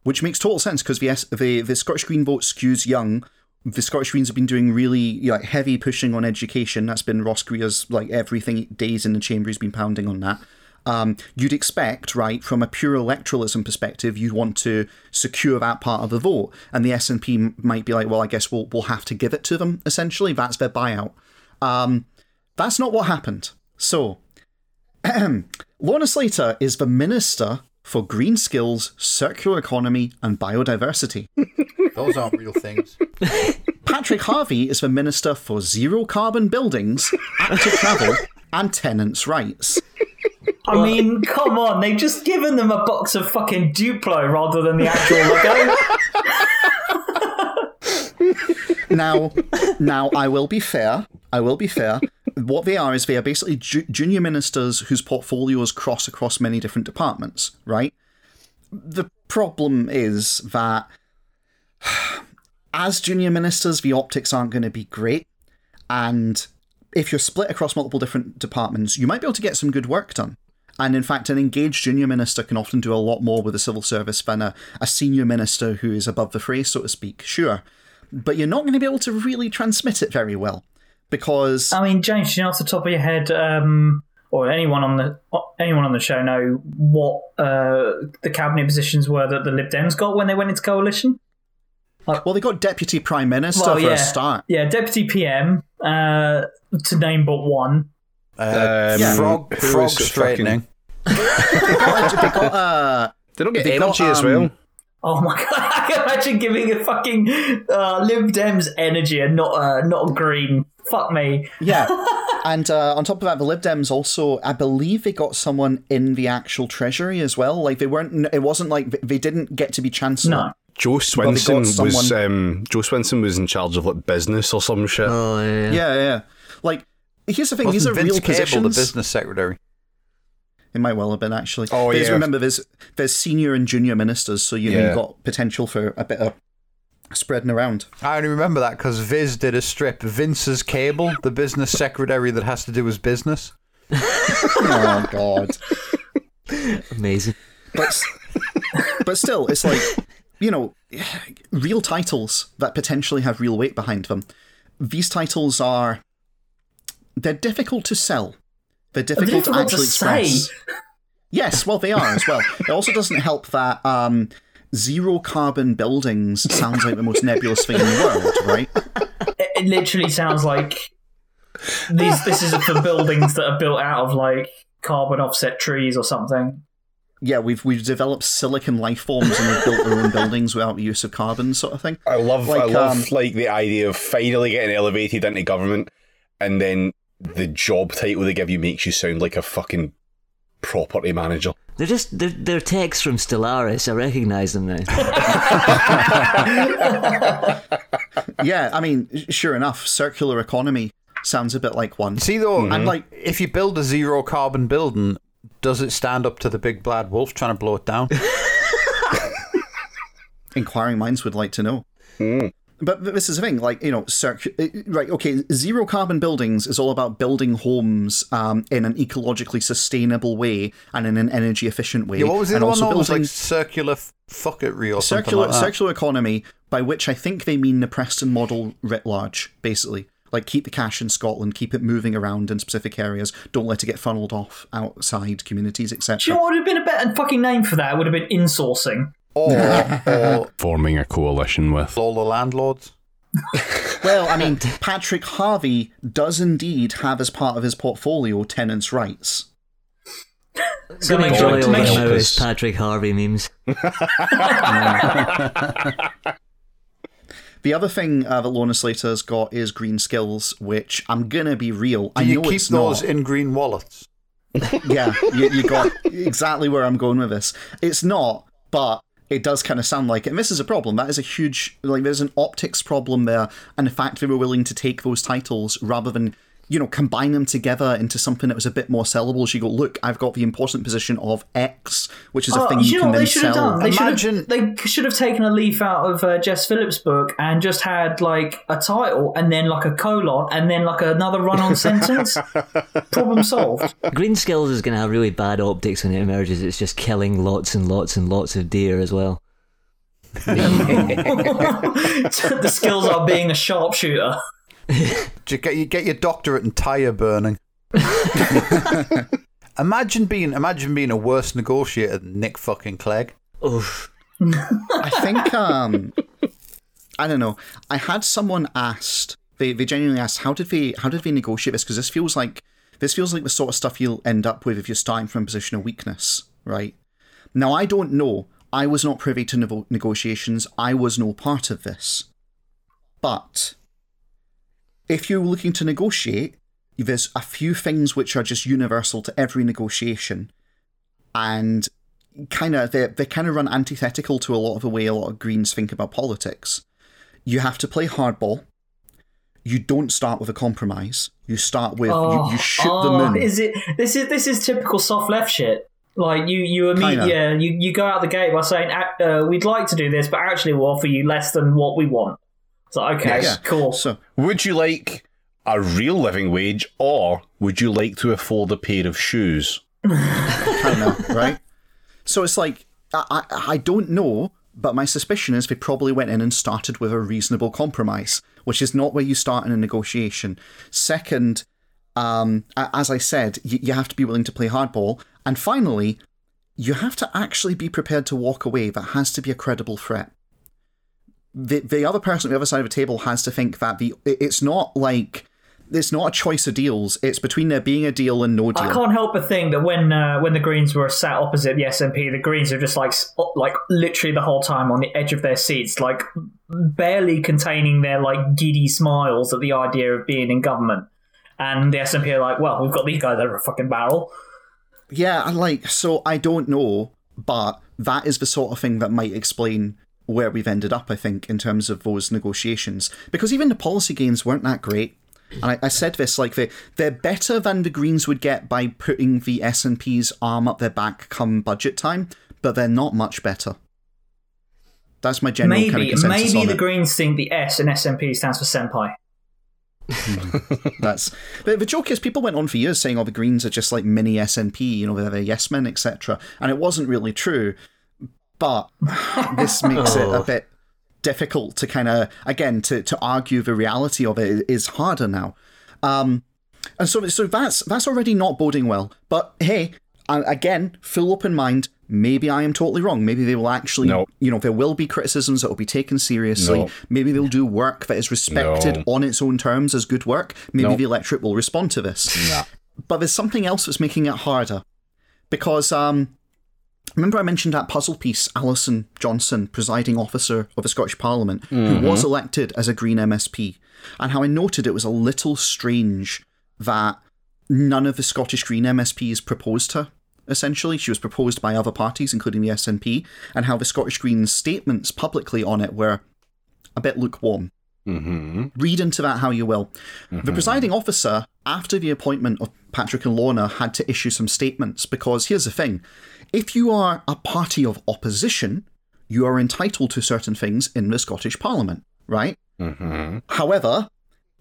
which makes total sense because the, S- the the Scottish Green vote skews young. The Scottish Greens have been doing really you know, like heavy pushing on education. That's been Ross Greer's like everything days in the chamber. He's been pounding on that. Um, you'd expect, right, from a pure electoralism perspective, you'd want to secure that part of the vote, and the SNP might be like, well, I guess we'll we'll have to give it to them. Essentially, that's their buyout. Um, that's not what happened. So, Lorna Slater is the minister for green skills, circular economy, and biodiversity. Those aren't real things. Patrick Harvie is the Minister for Zero Carbon Buildings, Active Travel, and Tenants' Rights. I mean, come on, they've just given them a box of fucking Duplo rather than the actual logo. Now, now I will be fair. I will be fair. What they are is they are basically ju- junior ministers whose portfolios cross across many different departments, right? The problem is that as junior ministers, the optics aren't going to be great, and if you're split across multiple different departments, you might be able to get some good work done. And in fact, an engaged junior minister can often do a lot more with the civil service than a, a senior minister who is above the fray, so to speak, sure. But you're not going to be able to really transmit it very well. Because I mean, James, you know off the top of your head, um, or anyone on the anyone on the show know what uh, the cabinet positions were that the Lib Dems got when they went into coalition? Well, they got deputy prime minister Well, for yeah, a start. yeah, deputy PM, uh, to name but one. Uh, Um, frog, who frog was it straightening. They got, they got uh, They don't get They got, energy as um, well. Oh my god! I can imagine giving a fucking uh, Lib Dems energy and not uh, not green. Fuck me. Yeah. and uh, on top of that, the Lib Dems also, I believe they got someone in the actual treasury as well. Like they weren't, it wasn't like they didn't get to be chancellor. No. Joe they Swinson was um, Jo Swinson was in charge of like business or some shit. Oh, yeah. Yeah, yeah. Like here's the thing: these are Wasn't real Vince Cable the business secretary? It might well have been actually. Oh, There's- yeah. Remember, there's there's senior and junior ministers, so you know, Yeah. you've got potential for a bit of spreading around. I only remember that because Viz did a strip. Vince's Cable, the business secretary that has to do his business. oh God. Amazing. but but still, it's like you know, real titles that potentially have real weight behind them. These titles are they're difficult to sell. They're difficult, to difficult to actually say. express. Yes, well, they are as well. It also doesn't help that um, zero carbon buildings sounds like the most nebulous thing in the world, right? It, it literally sounds like these. This is for buildings that are built out of like carbon offset trees or something. Yeah, we've we've developed silicon life forms and we've built our own buildings without the use of carbon, sort of thing. I love I Like, love um, like the idea of finally getting elevated into government and then the job title they give you makes you sound like a fucking property manager. They're just they're, they're texts from Stellaris. I recognise them now. Yeah, I mean, sure enough, circular economy sounds a bit like one. See though, And like, if you build a zero carbon building, does it stand up to the big bad wolf trying to blow it down? inquiring minds would like to know. But this is the thing, like you know, circ- uh, right? Okay, zero carbon buildings is all about building homes um, in an ecologically sustainable way and in an energy efficient way. yeah, what was the and one? that was like circular f- fucketry or something circular like that. circular economy, by which I think they mean the Preston model writ large, basically. Like keep the cash in Scotland, keep it moving around in specific areas, don't let it get funneled off outside communities, Do you etc. know what would have been a better fucking name for that? It would have been insourcing. or, or Forming a coalition with. all the landlords. Well, I mean, Patrick Harvie does indeed have as part of his portfolio tenants' rights. So Gonna make enjoy sure all the sure, sure- newest Patrick Harvie memes. The other thing uh, that Lorna Slater's got is green skills, which I'm gonna be real. I Do you know keep those not. in green wallets? yeah, you, you got exactly where I'm going with this. It's not, but it does kind of sound like it. And this is a problem. That is a huge, like, there's an optics problem there. And the fact they were willing to take those titles rather than, you know, combine them together into something that was a bit more sellable. So you go, look, I've got the important position of X, which is a Oh, thing you you know can what then they should have sell. done? They Imagine- should have, they should have taken a leaf out of uh, Jess Phillips' book and just had like a title and then like a colon and then like another run-on sentence. Problem solved. Green Skills is going to have really bad optics when it emerges. It's just killing lots and lots and lots of deer as well. the skills are being a sharpshooter. Do you get you get your doctorate in tire burning? Imagine being imagine being a worse negotiator than Nick fucking Clegg. Oof. I think um I don't know. I had someone asked they, they genuinely asked how did they how did they negotiate this because this feels like this feels like the sort of stuff you'll end up with if you're starting from a position of weakness, right? Now I don't know. I was not privy to nego- negotiations. I was no part of this. But if you're looking to negotiate, there's a few things which are just universal to every negotiation, and kind of they they kind of run antithetical to a lot of the way a lot of Greens think about politics. You have to play hardball. You don't start with a compromise. You start with you, you shoot the oh, moon. Is it? This is this is typical soft left shit. Like you, you imme- Kinda. yeah, you, you go out the gate by saying uh, we'd like to do this, but actually we'll offer you less than what we want. It's like okay, Yeah. cool. So Would you like a real living wage, or would you like to afford a pair of shoes? kind of right. So it's like I, I I don't know, but my suspicion is they probably went in and started with a reasonable compromise, which is not where you start in a negotiation. Second, um, as I said, you, you have to be willing to play hardball, and finally, you have to actually be prepared to walk away. That has to be a credible threat. The the other person on the other side of the table has to think that the it's not like. It's not a choice of deals. It's between there being a deal and no deal. I can't help but think that when uh, when the Greens were sat opposite the SNP, the Greens are just like like literally the whole time on the edge of their seats, like barely containing their like giddy smiles at the idea of being in government. And the SNP are like, well, we've got these guys over a fucking barrel. Yeah, like so I don't know, but that is the sort of thing that might explain where we've ended up, I think, in terms of those negotiations. Because even the policy gains weren't that great. And I, I said this, like they they're better than the Greens would get by putting the SNP's arm up their back come budget time, but they're not much better. That's my general kind of Maybe consensus maybe the it. Greens think the S in SNP stands for senpai. That's but the joke is people went on for years saying, "Oh, the Greens are just like mini SNP, you know, they're the yes men, etc." And it wasn't really true. But this makes it a bit difficult to kind of again to to argue the reality of it is harder now. Um, and so so that's that's already not boding well. But hey, again, full open mind. Maybe I am totally wrong. Maybe they will actually, No. you know, there will be criticisms that will be taken seriously. No. Maybe they'll do work that is respected No. on its own terms as good work. Maybe No. the electorate will respond to this. Nah. But there's something else that's making it harder. Because um, remember I mentioned that puzzle piece, Alison Johnstone, presiding officer of the Scottish Parliament, who was elected as a Green MSP, and how I noted it was a little strange that none of the Scottish Green MSPs proposed her. Essentially, she was proposed by other parties, including the SNP, and how the Scottish Greens' statements publicly on it were a bit lukewarm. Mm-hmm. Read into that how you will. The presiding officer, after the appointment of Patrick and Lorna, had to issue some statements because here's the thing if you are a party of opposition, you are entitled to certain things in the Scottish Parliament, right? Mm-hmm. However,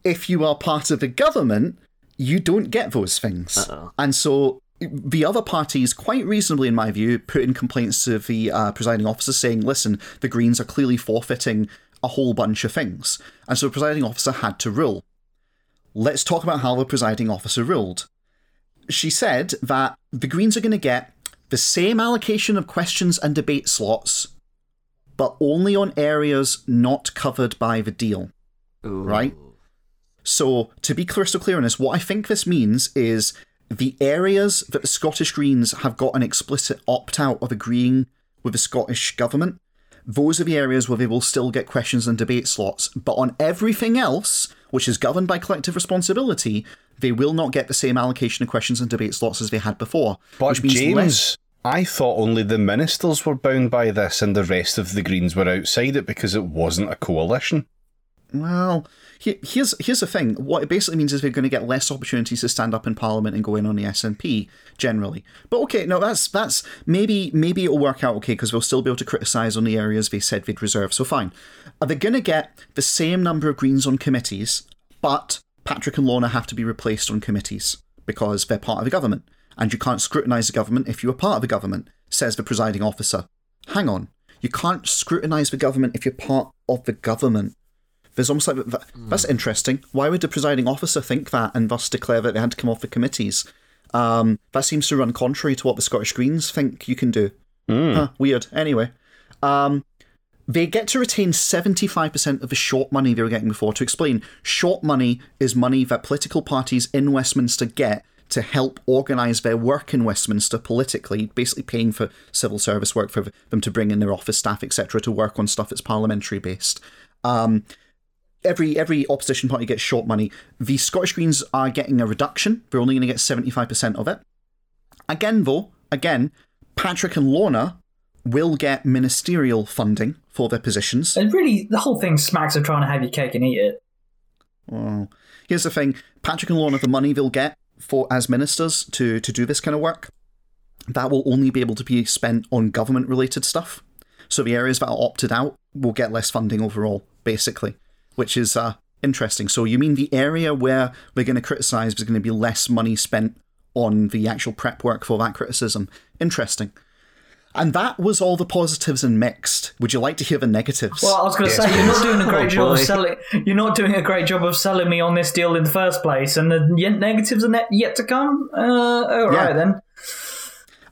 if you are part of the government, you don't get those things. And so the other parties, quite reasonably in my view, put in complaints to the uh, presiding officer saying, listen, the Greens are clearly forfeiting a whole bunch of things. And so the presiding officer had to rule. Let's talk about how the presiding officer ruled. She said that the Greens are going to get the same allocation of questions and debate slots, but only on areas not covered by the deal right? So, to be crystal clear on this, what I think this means is the areas that the Scottish Greens have got an explicit opt out of agreeing with the Scottish Government, those are the areas where they will still get questions and debate slots. But on everything else, which is governed by collective responsibility, they will not get the same allocation of questions and debate slots as they had before. But which means James, less- I thought only the ministers were bound by this, and the rest of the Greens were outside it because it wasn't a coalition. Well, he- here's here's the thing. What it basically means is they're going to get less opportunities to stand up in Parliament and go in on the SNP generally. But okay, no, that's that's maybe maybe it'll work out okay because they'll still be able to criticise on the areas they said they'd reserve. So fine. Are they going to get the same number of Greens on committees, but Patrick and Lorna have to be replaced on committees because they're part of the government, and you can't scrutinise the government if you are part of the government, says the presiding officer. Hang on, you can't scrutinise the government if you're part of the government. There's almost like that, that's interesting. Why would the presiding officer think that and thus declare that they had to come off the committees? Um, that seems to run contrary to what the Scottish Greens think you can do. Huh, weird. Anyway, um, they get to retain 75% of the short money they were getting before. To explain, short money is money that political parties in Westminster get to help organise their work in Westminster politically, basically paying for civil service work for them to bring in their office staff, etc., to work on stuff that's parliamentary based. Um, every every opposition party gets short money. The Scottish Greens are getting a reduction. They're only going to get 75% of it. Again, though, again, Patrick and Lorna will get ministerial funding for their positions. And really, the whole thing smacks of trying to have your cake and eat it. Well, here's the thing: Patrick and Lorna, the money they'll get for as ministers to to do this kind of work, that will only be able to be spent on government related stuff. So the areas that are opted out will get less funding overall, basically, which is uh, interesting. So you mean the area where we're going to criticise is going to be less money spent on the actual prep work for that criticism? Interesting. And that was all the positives and mixed. Would you like to hear the negatives? Well, I was going to say you're not doing a great Oh, job of selling. You're not doing a great job of selling me on this deal in the first place, and the negatives are yet to come. Uh, all right Yeah. then.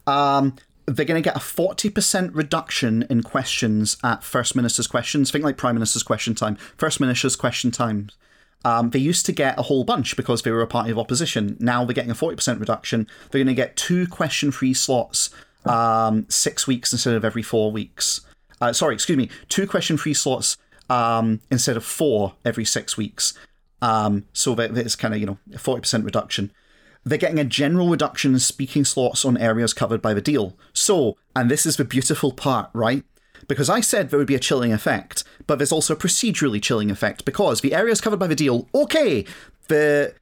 Um, they're going to get a 40% reduction in questions at First Minister's questions. Think like Prime Minister's question time, First Minister's question times. Um, they used to get a whole bunch because they were a party of opposition. Now they're getting a 40% reduction. They're going to get two question free slots, um, six weeks instead of every four weeks. Uh, sorry, excuse me, two question free slots um, instead of four every six weeks. Um, so that it's kind of, you know, a 40% reduction they're getting a general reduction in speaking slots on areas covered by the deal. So, and this is the beautiful part, right? Because I said there would be a chilling effect, but there's also a procedurally chilling effect because the areas covered by the deal, okay, the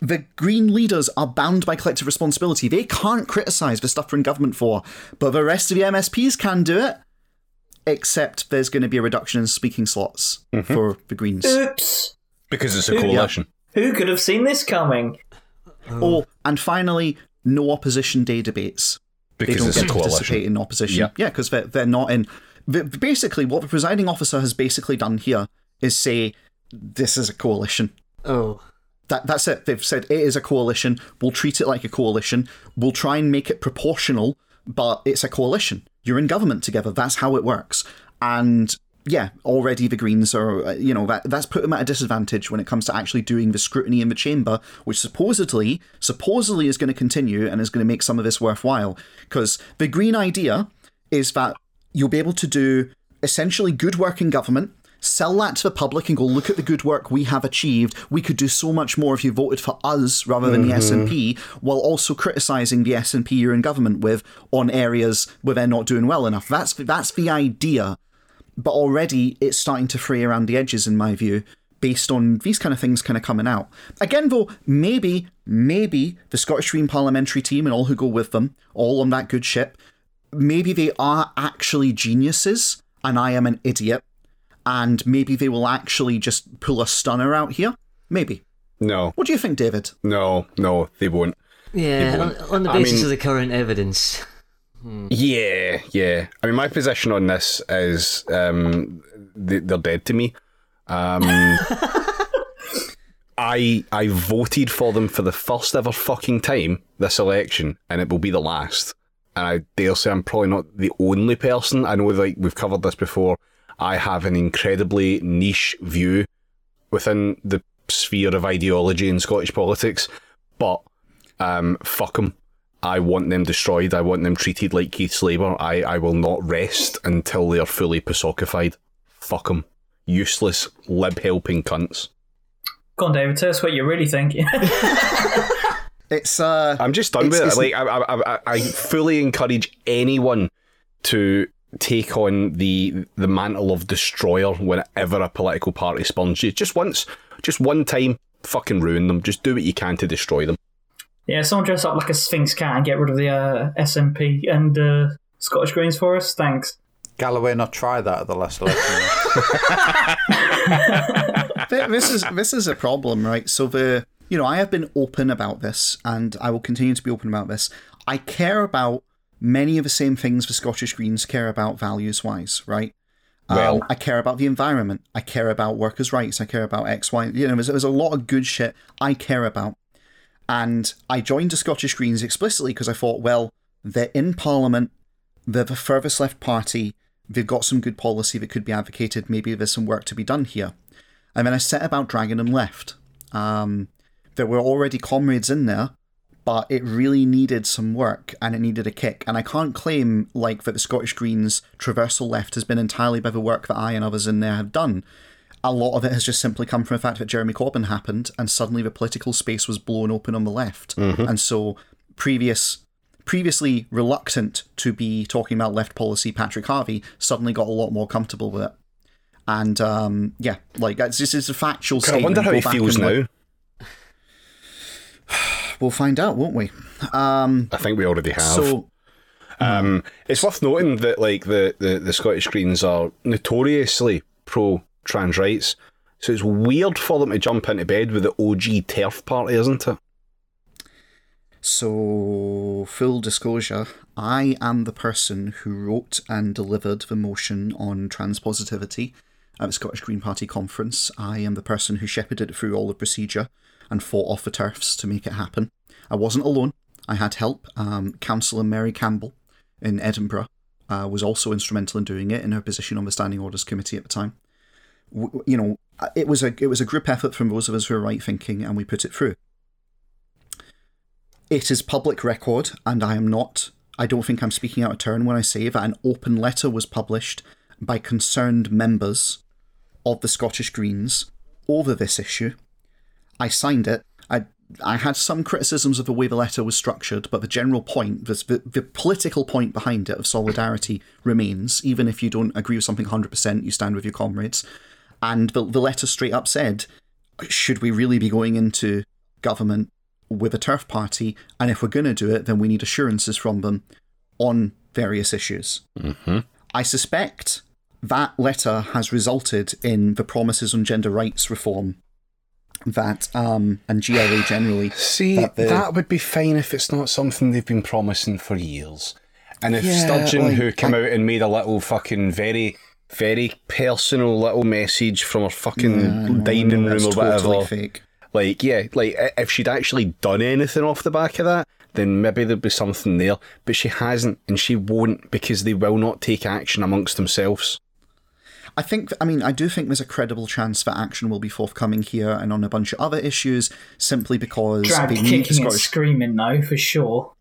the Green leaders are bound by collective responsibility. They can't criticise the stuff they're in government for, but the rest of the MSPs can do it. Except there's going to be a reduction in speaking slots mm-hmm. for the Greens. Oops. Because it's a coalition. Who could have seen this coming? Oh, and finally, no opposition day debates. Because they don't it's a get to participate in opposition. Yeah. Yeah, because they're, they're not in. the- Basically, what the presiding officer has basically done here is say, this is a coalition. Oh. That, that's it. They've said it is a coalition. We'll treat it like a coalition. We'll try and make it proportional, but it's a coalition. You're in government together. That's how it works. And yeah, already the Greens are, uh, you know, that that's put them at a disadvantage when it comes to actually doing the scrutiny in the chamber, which supposedly, supposedly is going to continue and is going to make some of this worthwhile. Because the Green idea is that you'll be able to do essentially good work in government, sell that to the public and go look at the good work we have achieved. We could do so much more if you voted for us rather than the mm-hmm. SNP while also criticizing the SNP you're in government with on areas where they're not doing well enough. That's that's the idea. But already it's starting to fray around the edges in my view based on these kind of things kind of coming out. Again though maybe maybe the Scottish Green parliamentary team and all who go with them all on that good ship maybe they are actually geniuses and I am an idiot and maybe they will actually just pull a stunner out here maybe No, what do you think David no, no, they won't. Yeah, on, on the I basis mean- of the current evidence. Yeah, yeah. I mean, my position on this is um, they, they're dead to me. Um, I I voted for them for the first ever fucking time this election, and it will be the last. And I dare say I'm probably not the only person. I know, like we've covered this before. I have an incredibly niche view within the sphere of ideology in Scottish politics, but um, fuck them. I want them destroyed. I want them treated like Keith's Labour. I, I will not rest until they are fully PASOKified. Fuck them. Useless, lib helping cunts. Go on, David. Tell us what you're really thinking. it's uh I'm just done with it. Like I, I, I, I fully encourage anyone to take on the the mantle of destroyer whenever a political party spawns you. Just once, just one time, fucking ruin them. Just do what you can to destroy them. yeah, someone dress up like a Sphinx cat and get rid of the uh, SNP and uh, Scottish Greens for us. Thanks. Galloway not try that at the last election. This is this is a problem, right? So the you know I have been open about this, and I will continue to be open about this. I care about many of the same things the Scottish Greens care about values wise, right? Well- um, I care about the environment. I care about workers' rights. I care about X, Y. You know, there's, there's a lot of good shit I care about. And I joined the Scottish Greens explicitly because I thought, well, they're in Parliament, they're the furthest left party, they've got some good policy that could be advocated, maybe there's some work to be done here. And then I set about dragging them left. Um, there were already comrades in there, but it really needed some work and it needed a kick. And I can't claim like that the Scottish Greens traversal left has been entirely by the work that I and others in there have done. A lot of it has just simply come from the fact that Jeremy Corbyn happened and suddenly the political space was blown open on the left. And so previous previously reluctant to be talking about left policy Patrick Harvie suddenly got a lot more comfortable with it. And um, yeah, like that's this is a factual I statement. wonder how he feels now. look- We'll find out, won't we? Um, I think we already have. so Um, it's worth noting that like the, the, the Scottish Greens are notoriously pro trans rights, so it's weird for them to jump into bed with the OG turf party, isn't it? So, full disclosure, I am the person who wrote and delivered the motion on transpositivity at the Scottish Green Party conference. I am the person who shepherded it through all the procedure and fought off the turfs to make it happen. I wasn't alone. I had help. Um, Councillor Mary Campbell in Edinburgh uh, was also instrumental in doing it in her position on the Standing Orders Committee at the time. W- you know, it was a it was a group effort from those of us who are right thinking, and we put it through. It is public record, and I am not. I don't think I'm speaking out of turn when I say that an open letter was published by concerned members of the Scottish Greens over this issue. I signed it. I I had some criticisms of the way the letter was structured, but the general point, the, the, political point behind it of solidarity remains. Even if you don't agree with something 100%, you stand with your comrades. And the, the letter straight up said, should we really be going into government with a turf party? And if we're going to do it, then we need assurances from them on various issues. Mm-hmm. I suspect that letter has resulted in the promises on gender rights reform that um and GRA generally See, that that, would be fine if it's not something they've been promising for years. And if Yeah, Sturgeon, like, who came I- out and made a little fucking very, very personal little message from her fucking know, dining room that's or totally whatever, fake. like yeah, like if she'd actually done anything off the back of that, then maybe there'd be something there. But she hasn't, and she won't because they will not take action amongst themselves. I think, I mean, I do think there's a credible chance that action will be forthcoming here and on a bunch of other issues simply because Drag they need the kicking and Scottish screaming though, for sure.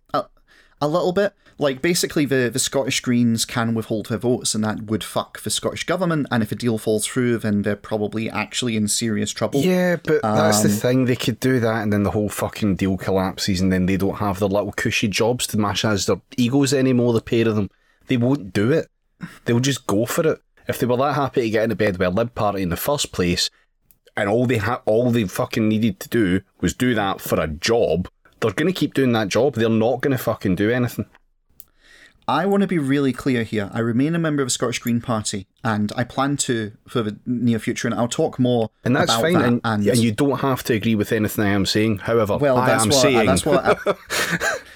a little bit. Like basically, the the Scottish Greens can withhold their votes, and that would fuck the Scottish government. And if a deal falls through, then they're probably actually in serious trouble. Yeah, but that's the Um, thing. They could do that, and then the whole fucking deal collapses, and then they don't have their little cushy jobs to mash as their egos anymore. The pair of them, they won't do it. They'll just go for it. If they were that happy to get into bed with a Lib Party in the first place, and all they ha- all they fucking needed to do was do that for a job, they're gonna keep doing that job. They're not gonna fucking do anything. I want to be really clear here. I remain a member of the Scottish Green Party, and I plan to for the near future. And I'll talk more And that's about fine, that. and, and, and you don't have to agree with anything I am saying. However, well, I that's am what saying that's what. I,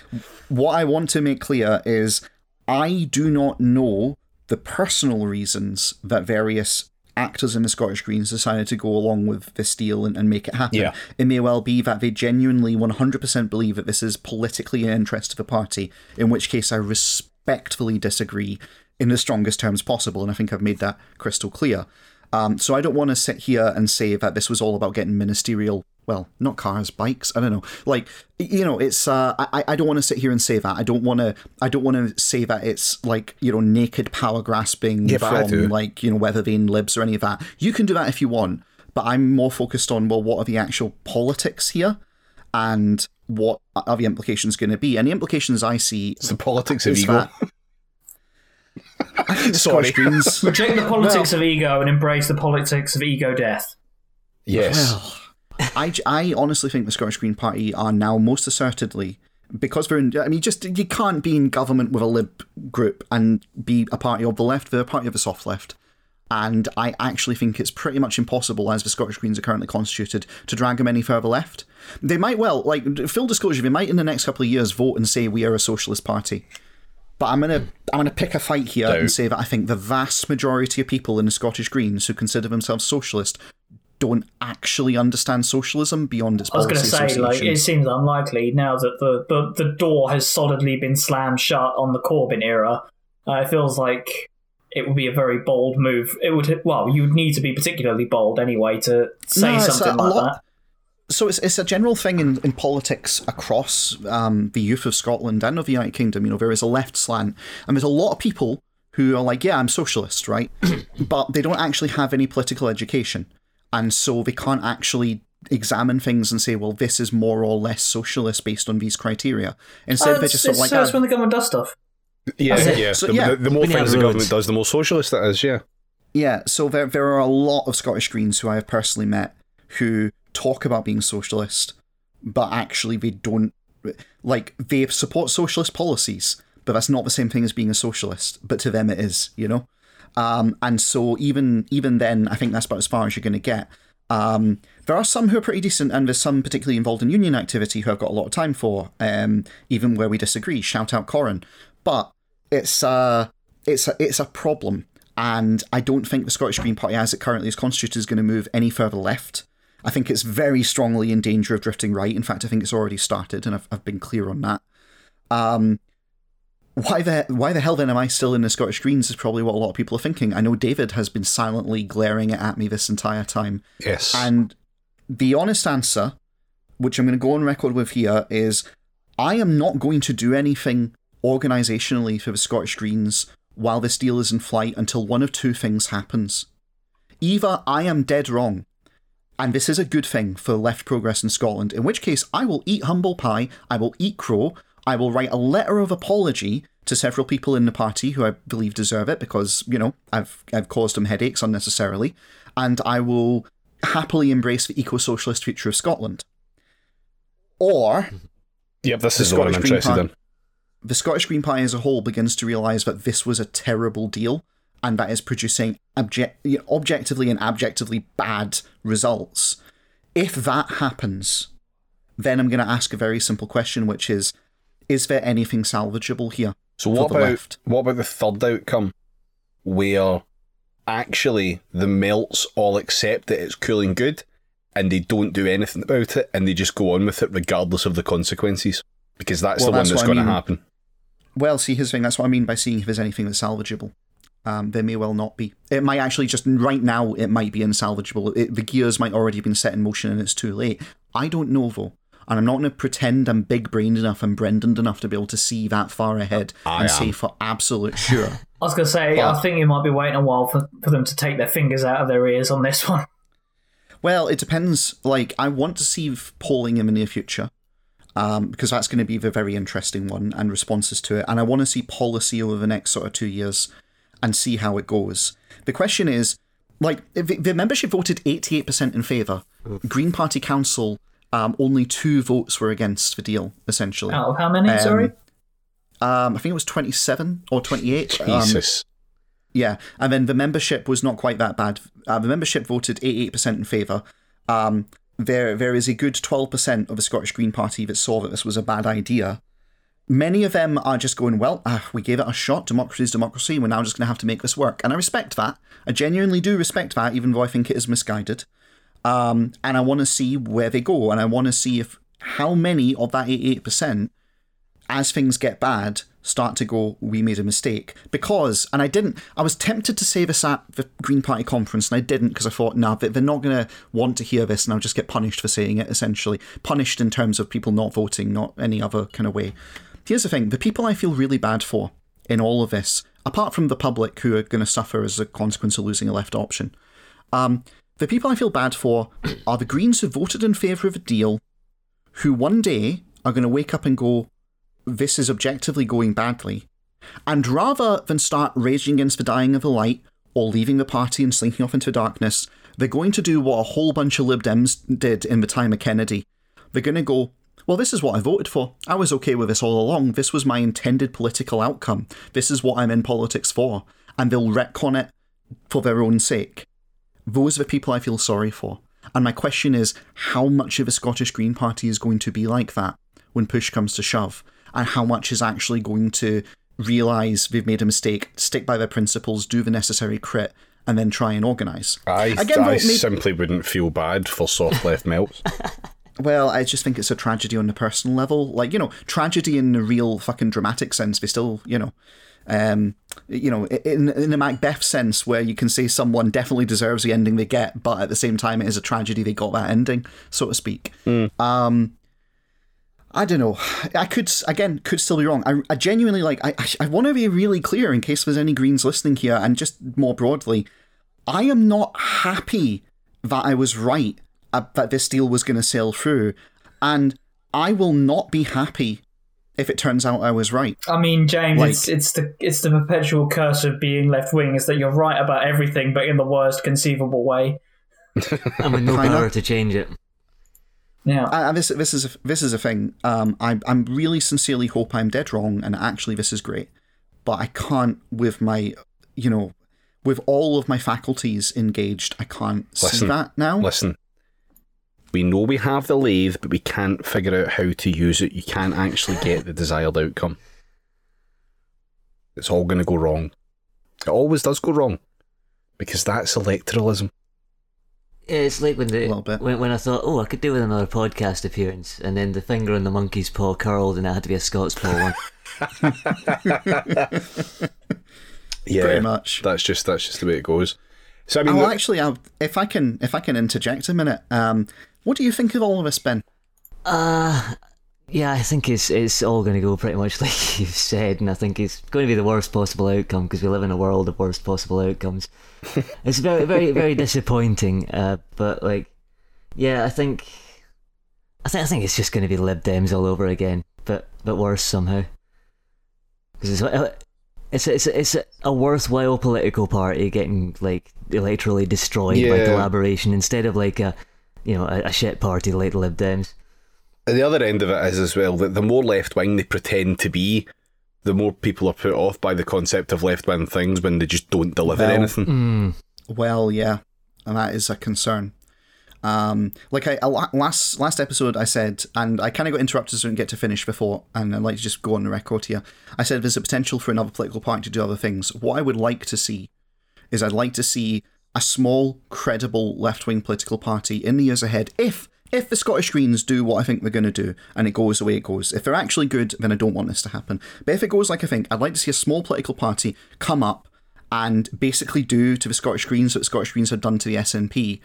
what I want to make clear is I do not know the personal reasons that various actors in the Scottish Greens decided to go along with this deal and, and make it happen. Yeah. It may well be that they genuinely 100% believe that this is politically in interest of the party, in which case I respectfully disagree in the strongest terms possible, and I think I've made that crystal clear. Um, so I don't want to sit here and say that this was all about getting ministerial. Well, not cars, bikes. I don't know. Like you know, it's. Uh, I I don't want to sit here and say that. I don't want to. I don't want to say that it's like you know naked power grasping Yeah, from like you know whether they in libs or any of that. You can do that if you want, but I'm more focused on well, what are the actual politics here, and what are the implications going to be? And the implications I see it's the politics of ego. that I think the Sorry. Scottish Greens. Reject the politics of ego and embrace the politics of ego death. Yes. Well, I, I honestly think the Scottish Green Party are now most assertedly because they're in. I mean, just you can't be in government with a Lib group and be a party of the left. They're a party of the soft left. And I actually think it's pretty much impossible, as the Scottish Greens are currently constituted, to drag them any further left. They might well, like full disclosure, they might in the next couple of years vote and say we are a socialist party. But I'm gonna I'm gonna pick a fight here Doubt. and say that I think the vast majority of people in the Scottish Greens who consider themselves socialist don't actually understand socialism beyond its I was going to say, like, it seems unlikely now that the, the, the door has solidly been slammed shut on the Corbyn era. Uh, it feels like it would be a very bold move. It would, well, you would need to be particularly bold anyway to say No, something a- a like lot- that. So it's, it's a general thing in, in politics across um, the youth of Scotland and of the United Kingdom. You know, there is a left slant, and there's a lot of people who are like, "Yeah, I'm socialist," right? but they don't actually have any political education, and so they can't actually examine things and say, "Well, this is more or less socialist based on these criteria." Instead, Uh, they're just sort of like, so it's "Ah, when the government does stuff. Yeah, That's yeah. So, the, yeah. the, the more things the roads. government does, the more socialist that is. Yeah. Yeah, so there there are a lot of Scottish Greens who I have personally met who talk about being socialist, but actually they don't like they support socialist policies, but that's not the same thing as being a socialist. But to them it is, you know. Um, and so even even then, I think that's about as far as you're going to get. Um, there are some who are pretty decent, and there's some particularly involved in union activity who I've got a lot of time for, um, even where we disagree. Shout out Corin, but it's uh, it's a, it's a problem, and I don't think the Scottish Green Party, as it currently is constituted, is going to move any further left. I think it's very strongly in danger of drifting right. In fact, I think it's already started, and I've, I've been clear on that. Um, why the why the hell then am I still in the Scottish Greens is probably what a lot of people are thinking. I know David has been silently glaring at me this entire time. Yes. And the honest answer, which I'm going to go on record with here, is I am not going to do anything organisationally for the Scottish Greens while this deal is in flight until one of two things happens. Either I am dead wrong, and this is a good thing for left progress in Scotland, in which case I will eat humble pie, I will eat crow, I will write a letter of apology to several people in the party who I believe deserve it because, you know, I've I've caused them headaches unnecessarily, and I will happily embrace the eco-socialist future of Scotland. Or yep, this the is one I'm Scottish Green interested Party- in. the Scottish Green Party as a whole begins to realise that this was a terrible deal and that is producing object- objectively and abjectively bad results. If that happens, then I'm going to ask a very simple question, which is Is there anything salvageable here? So what the about left? what about the third outcome, where actually the melts all accept that it's cool and good, and they don't do anything about it, and they just go on with it regardless of the consequences, because that's Well, the one that's that's what going to happen. Well, see, here's the thing. That's what I mean by seeing if there's anything that's salvageable. Um, there may well not be. It might actually just right now. It might be unsalvageable. It, the gears might already have been set in motion, and it's too late. I don't know though, and I'm not going to pretend I'm big-brained enough and Brendan enough to be able to see that far ahead I and am. say for absolute sure. I was going to say, But- I think you might be waiting a while for, for them to take their fingers out of their ears on this one. Well, it depends. Like, I want to see polling in the near future, um, because that's going to be the very interesting one and responses to it. And I want to see policy over the next sort of two years and see how it goes. The question is, like, the, the membership voted eighty-eight percent in favour. Green Party Council, um, only two votes were against the deal. Essentially, Out of how many, Um, sorry? um, I think it was twenty-seven or twenty-eight. Um, Jesus. yeah, and then the membership was not quite that bad. Uh, the membership voted 88% in favour. Um, there, there is a good 12% of the Scottish Green Party that saw that this was a bad idea. Many of them are just going, well, ah, we gave it a shot. Democracy is democracy. We're now just going to have to make this work. And I respect that. I genuinely do respect that, even though I think it is misguided. Um, and I want to see where they go. And I want to see if how many of that 88% as things get bad, start to go, we made a mistake. Because, and I didn't, I was tempted to say this at the Green Party conference, and I didn't because I thought, nah, they're not going to want to hear this, and I'll just get punished for saying it, essentially. Punished in terms of people not voting, not any other kind of way. Here's the thing the people I feel really bad for in all of this, apart from the public who are going to suffer as a consequence of losing a left option, um, the people I feel bad for are the Greens who voted in favour of a deal, who one day are going to wake up and go, this is objectively going badly. And rather than start raging against the dying of the light or leaving the party and slinking off into darkness, they're going to do what a whole bunch of Lib Dems did in the time of Kennedy. They're going to go, well, this is what I voted for. I was okay with this all along. This was my intended political outcome. This is what I'm in politics for. And they'll retcon it for their own sake. Those are the people I feel sorry for. And my question is how much of a Scottish Green Party is going to be like that when push comes to shove? And how much is actually going to realise they've made a mistake, stick by their principles, do the necessary crit, and then try and organise. I, Again, I maybe- simply wouldn't feel bad for soft left melts. Well, I just think it's a tragedy on the personal level. Like, you know, tragedy in the real fucking dramatic sense, but still, you know, um, you know, in in the Macbeth sense, where you can say someone definitely deserves the ending they get, but at the same time, it is a tragedy they got that ending, so to speak. Um, I don't know. I could again could still be wrong. I, I genuinely like. I, I want to be really clear in case there's any Greens listening here, and just more broadly, I am not happy that I was right uh, that this deal was going to sail through, and I will not be happy if it turns out I was right. I mean, James, Like- it's it's the it's the perpetual curse of being left wing is that you're right about everything, but in the worst conceivable way. And with no Kinda. power to change it. Yeah. Uh, this this is a, this is a thing. Um, I I'm really sincerely hope I'm dead wrong, and actually this is great, but I can't with my you know with all of my faculties engaged. I can't see that now. Listen, we know we have the lathe, but we can't figure out how to use it. You can't actually get the desired outcome. It's all going to go wrong. It always does go wrong because that's electoralism. Yeah, It's like when the when, when I thought, oh, I could do with another podcast appearance, and then the finger on the monkey's paw curled, and it had to be a Scots paw one. Yeah, Pretty much. That's just that's just the way it goes. So I mean, Oh, look- actually, I'll, if I can if I can interject a minute, um, what do you think of all of this, Ben? Uh yeah, I think it's it's all going to go pretty much like you've said, and I think it's going to be the worst possible outcome because we live in a world of worst possible outcomes. it's very, very, very disappointing. Uh, but like, yeah, I think, I think, I think it's just going to be Lib Dems all over again, but but worse somehow. Because it's uh, it's it's it's a worthwhile political party getting like electorally destroyed by Yeah. collaboration instead of like a you know a, a shit party like the Lib Dems. And the other end of it is as well that the more left wing they pretend to be, the more people are put off by the concept of left wing things when they just don't deliver Well, anything. Mm. Well, yeah, and that is a concern. Um, like I, I last last episode, I said, and I kind of got interrupted, so I didn't get to finish before, and I'd like to just go on the record here. I said there's a potential for another political party to do other things. What I would like to see is I'd like to see a small, credible left wing political party in the years ahead. If if the Scottish Greens do what I think they're going to do, and it goes the way it goes, if they're actually good, then I don't want this to happen. But if it goes like I think, I'd like to see a small political party come up and basically do to the Scottish Greens what the Scottish Greens have done to the SNP,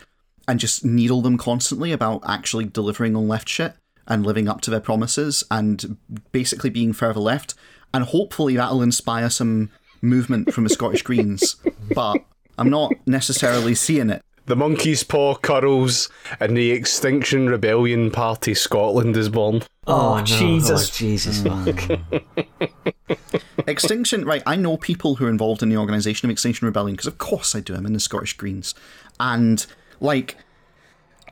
and just needle them constantly about actually delivering on left shit and living up to their promises and basically being further left. And hopefully that'll inspire some movement from the Scottish Greens. But I'm not necessarily seeing it. The monkey's paw curls and the Extinction Rebellion Party Scotland is born. Oh, no. Jesus. Oh, Jesus, fuck. Extinction, right? I know people who are involved in the organisation of Extinction Rebellion because, of course, I do. I'm in the Scottish Greens, and like,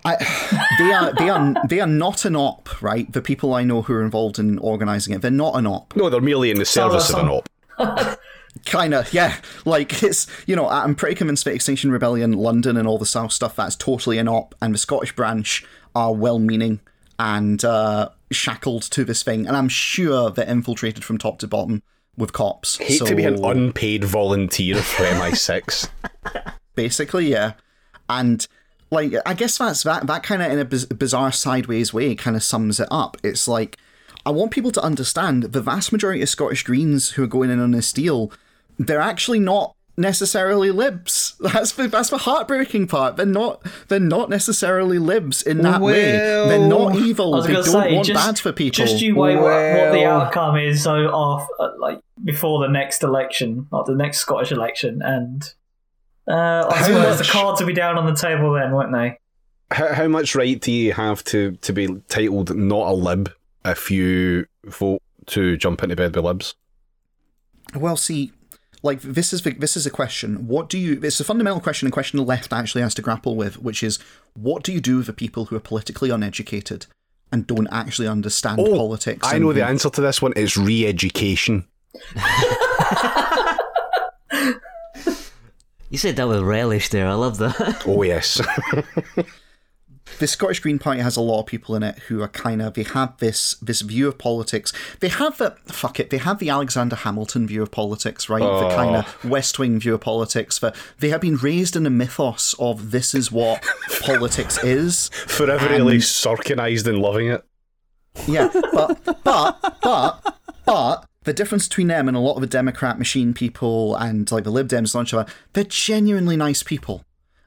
I, they are they are they are not an op, right? The people I know who are involved in organising it, they're not an op. No, they're merely in the service of an op. Kind of, yeah. Like it's you know, I'm pretty convinced that Extinction Rebellion, London, and all the South stuff that's totally an op, and the Scottish branch are well-meaning and uh, shackled to this thing, and I'm sure they're infiltrated from top to bottom with cops. Hate so... to be an unpaid volunteer for MI6. basically yeah and like i guess that's that that kind of in a biz- bizarre sideways way kind of sums it up it's like i want people to understand the vast majority of scottish greens who are going in on this deal they're actually not necessarily libs. That's the that's the heartbreaking part. They're not they're not necessarily libs in that way. They're not evil. they don't say, want just, bad for people. just you wait what, what the Well- outcome is. So, off uh, like before the next election, like the next Scottish election, and uh, I How suppose the much- cards will be down on the table then, won't they? how, how much right do you have to, to be titled not a lib if you vote to jump into bed with libs? Well, see, like this is the, this is a question. What do you? It's a fundamental question, and question the left actually has to grapple with, which is what do you do with the people who are politically uneducated and don't actually understand oh, politics? Oh, I and know the answer to this one. It's re-education. You said that with relish there. I love that. Oh yes. the Scottish Green Party has a lot of people in it who are kind of they have this this view of politics. They have the fuck it. They have the Alexander Hamilton view of politics, right? The oh. kind of West Wing view of politics. For they have been raised in a mythos of this is what politics is. Forever And- least sorkinized and loving it. Yeah, but but but but the difference between them and a lot of the Democrat machine people and like the Lib Dems and each other, they're genuinely nice people.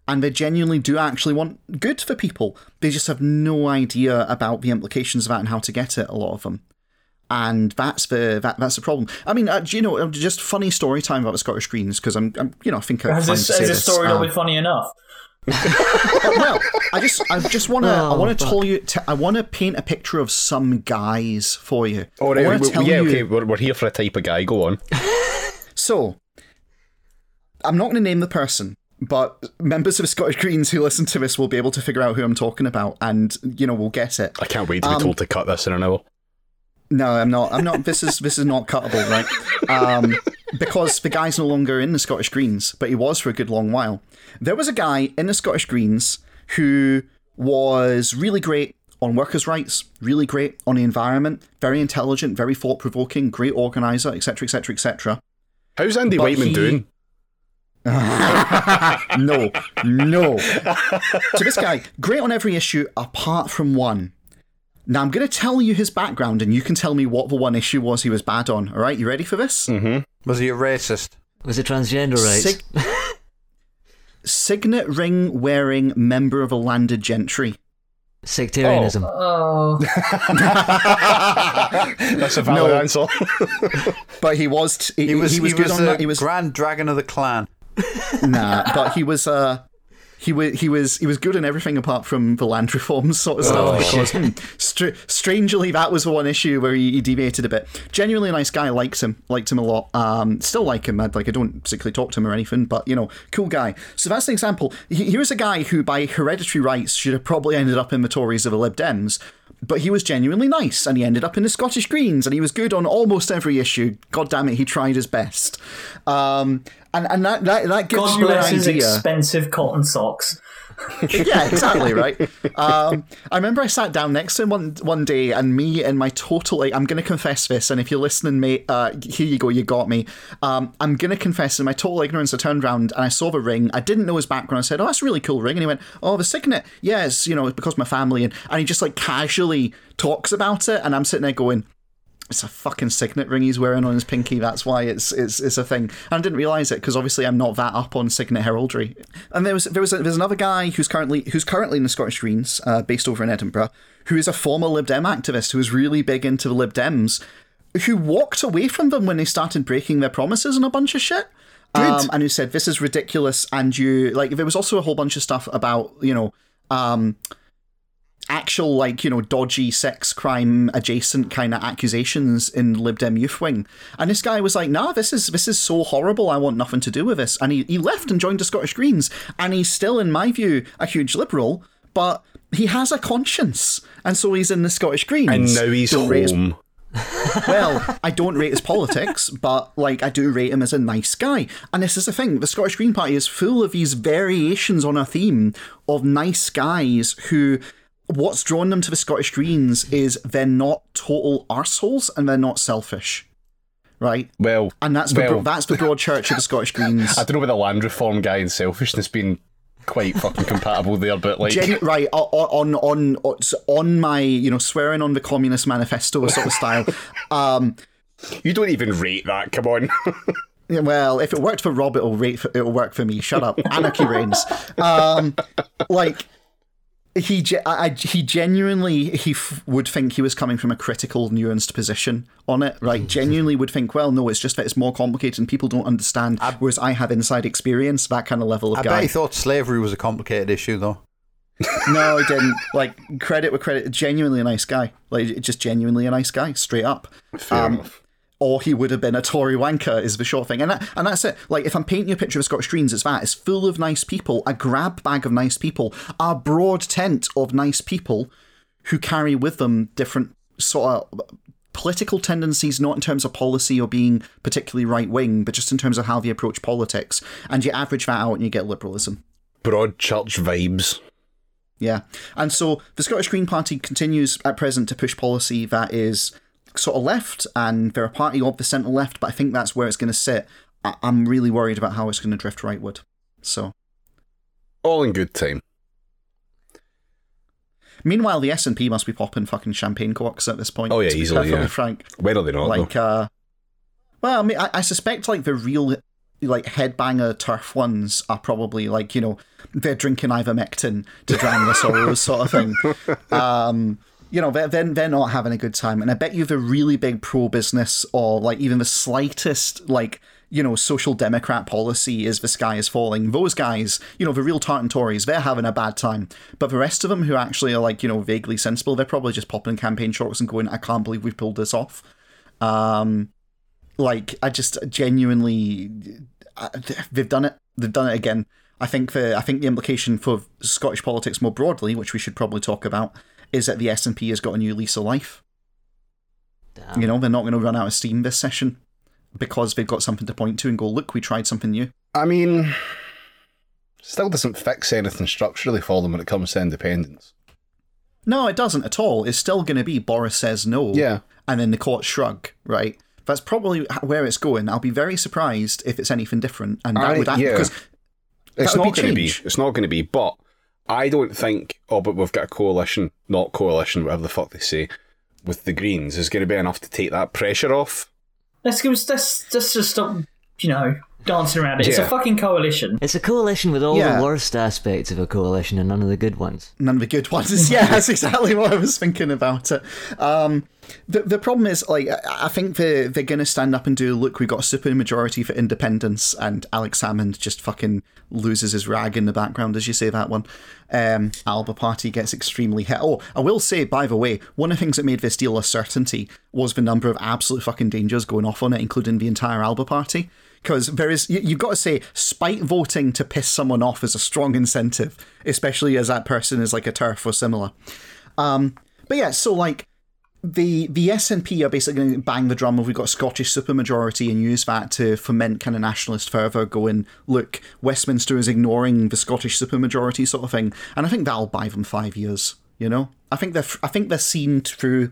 And they genuinely do actually want good for people. They just have no idea about the implications of that and how to get it, a lot of them. And that's the that, that's the problem. I mean, uh, you know, uh, just funny story time about the Scottish Greens because I'm, I'm, you know, I think I'm Has this, to has this story uh, not been funny enough? well, I just, I just want to, I Oh, want to tell you, t- I want to paint a picture of some guys for you. Oh, right, want we- tell yeah, you. okay, we're, we're here for a type of guy. Go on. So, I'm not going to name the person, but members of the Scottish Greens who listen to this will be able to figure out who I'm talking about, and you know, we'll get it. I can't wait to be Um, told to cut this in an hour. No, I'm not. I'm not. This is this is not cuttable, right? Um, because the guy's no longer in the Scottish Greens, but he was for a good long while. There was a guy in the Scottish Greens who was really great on workers' rights, really great on the environment, very intelligent, very thought provoking, great organizer, etc., etc., etc. How's Andy but Whiteman he- doing? no, no. So this guy, great on every issue apart from one. Now I'm going to tell you his background, and you can tell me what the one issue was he was bad on. All right, you ready for this? Mm-hmm. Was he a racist? Was it transgender rights? Sig- signet ring wearing member of a landed gentry. Sectarianism. Oh, That's a valid No. answer. But he was t- he, He was. he was he good was on the that. He was Grand Dragon of the Clan. nah, but he was uh he was he was he was good in everything apart from the land reforms sort of stuff because hmm, str- strangely that was the one issue where he, he deviated a bit. Genuinely nice guy, liked him, liked him a lot. Um, still like him. I'd, like I don't particularly talk to him or anything, but you know, cool guy. So that's an example. He- Here's a guy who, by hereditary rights, should have probably ended up in the Tories or the Lib Dems. But he was genuinely nice, and he ended up in the Scottish Greens, and he was good on almost every issue. God damn it, he tried his best. Um, and and that, that, that gives God you an bless his idea expensive cotton socks. yeah, exactly, right. Um, I remember I sat down next to him one one day, and me and my total like, I'm going to confess this, and if you're listening, mate, uh, here you go, you got me. Um, I'm going to confess, in my total ignorance, I turned around and I saw the ring. I didn't know his background. I said, "Oh, that's a really cool ring," and he went, "Oh, the signet, yes, you know, because my family," and and he just like casually talks about it, and I'm sitting there going it's a fucking signet ring he's wearing on his pinky. That's why it's it's it's a thing. And I didn't realize it because obviously I'm not that up on signet heraldry. And there was there was a, there's another guy who's currently who's currently in the Scottish Greens, uh, based over in Edinburgh, who is a former Lib Dem activist who was really big into the Lib Dems, who walked away from them when they started breaking their promises and a bunch of shit. Um, and who said this is ridiculous and you like there was also a whole bunch of stuff about you know um actual like you know dodgy sex crime adjacent kind of accusations in Lib Dem Youth Wing, and this guy was like, "Nah, this is this is so horrible. I want nothing to do with this." And he he left and joined the Scottish Greens, and he's still, in my view, a huge liberal, but he has a conscience, and so he's in the Scottish Greens. And now he's Don't his- home. well, I don't rate his politics, but like I do rate him as a nice guy. And this is the thing: the Scottish Green Party is full of these variations on a theme of nice guys who. What's drawn them to the Scottish Greens is they're not total arseholes and they're not selfish, right? Well, And that's the well, that's the broad church of the Scottish Greens. I don't know whether land reform guy and selfishness being quite fucking compatible there, but like, Genu- right on on on on my you know swearing on the Communist Manifesto sort of style. Um, you don't even rate that. Come on. Well, if it worked for Rob, it'll rate for, it'll work for me. Shut up, anarchy reigns. Um, like he, I, I- he genuinely he f- would think he was coming from a critical, nuanced position on it. Right? Genuinely would think, well, no, it's just that it's more complicated and people don't understand. Whereas I have inside experience, that kind of level of I guy. bet he thought slavery was a complicated issue, though. no, I didn't. Like credit with credit. Genuinely a nice guy. Like just genuinely a nice guy, straight up. Fair Um, enough. Or he would have been a Tory wanker is the short thing. And that, and that's it. Like if I'm painting a picture of Scottish Greens, it's that. It's full of nice people, a grab bag of nice people, a broad tent of nice people who carry with them different sort of political tendencies, not in terms of policy or being particularly right wing, but just in terms of how they approach politics. And you average that out and you get liberalism. Broad church vibes. Yeah. And so the Scottish Green Party continues at present to push policy that is sort of left, and they're a party of the centre left, but I think that's where it's going to sit. I- I'm really worried about how it's going to drift rightward. So, All in good time. meanwhile, the SNP must be popping fucking champagne corks at this point. Oh, yeah, to easily, yeah. Frank. When are they not? like uh well i mean I, I suspect like the real like headbanger turf ones are probably like you know they're drinking ivermectin to drown their sorrows sort of thing um you know they're, they're, they're not having a good time and i bet you the really big pro-business or like even the slightest like you know social democrat policy is the sky is falling those guys you know the real tartan tories they're having a bad time but the rest of them who actually are like you know vaguely sensible they're probably just popping campaign shorts and going i can't believe we've pulled this off um, like I just genuinely, uh, they've done it. They've done it again. I think the I think the implication for Scottish politics more broadly, which we should probably talk about, is that the SNP has got a new lease of life. Damn. You know, they're not going to run out of steam this session because they've got something to point to and go, look, we tried something new. I mean, still doesn't fix anything structurally for them when it comes to independence. No, it doesn't at all. It's still going to be Boris says no. Yeah. And then the court shrug, right? That's probably where it's going. I'll be very surprised if it's anything different. And that I- would act yeah. because It's not going to be. It's not going to be. But I don't think. Oh, but we've got a coalition, not coalition, whatever the fuck they say, with the Greens is going to be enough to take that pressure off. Let's go. Let's, let's just stop. You know, dancing around it. It's a fucking coalition. It's a coalition with all Yeah. the worst aspects of a coalition and none of the good ones. none of the good ones. yeah, that's exactly what I was thinking about it. Um, the the problem is like I think they're they're gonna stand up and do look we've got a super majority for independence and Alex Salmond just fucking loses his rag in the background as you say that one. Um, Alba Party gets extremely hit. Oh, I will say by the way, one of the things that made this deal a certainty was the number of absolute fucking dangers going off on it, including the entire Alba Party. Because there is, you- you've got to say, spite voting to piss someone off is a strong incentive, especially as that person is like a turf or similar. Um, but yeah, so like the the SNP are basically going to bang the drum of we've got a Scottish supermajority and use that to foment kind of nationalist fervour. Going, look, Westminster is ignoring the Scottish supermajority sort of thing, and I think that'll buy them five years. You know, I think they're I think they're seen through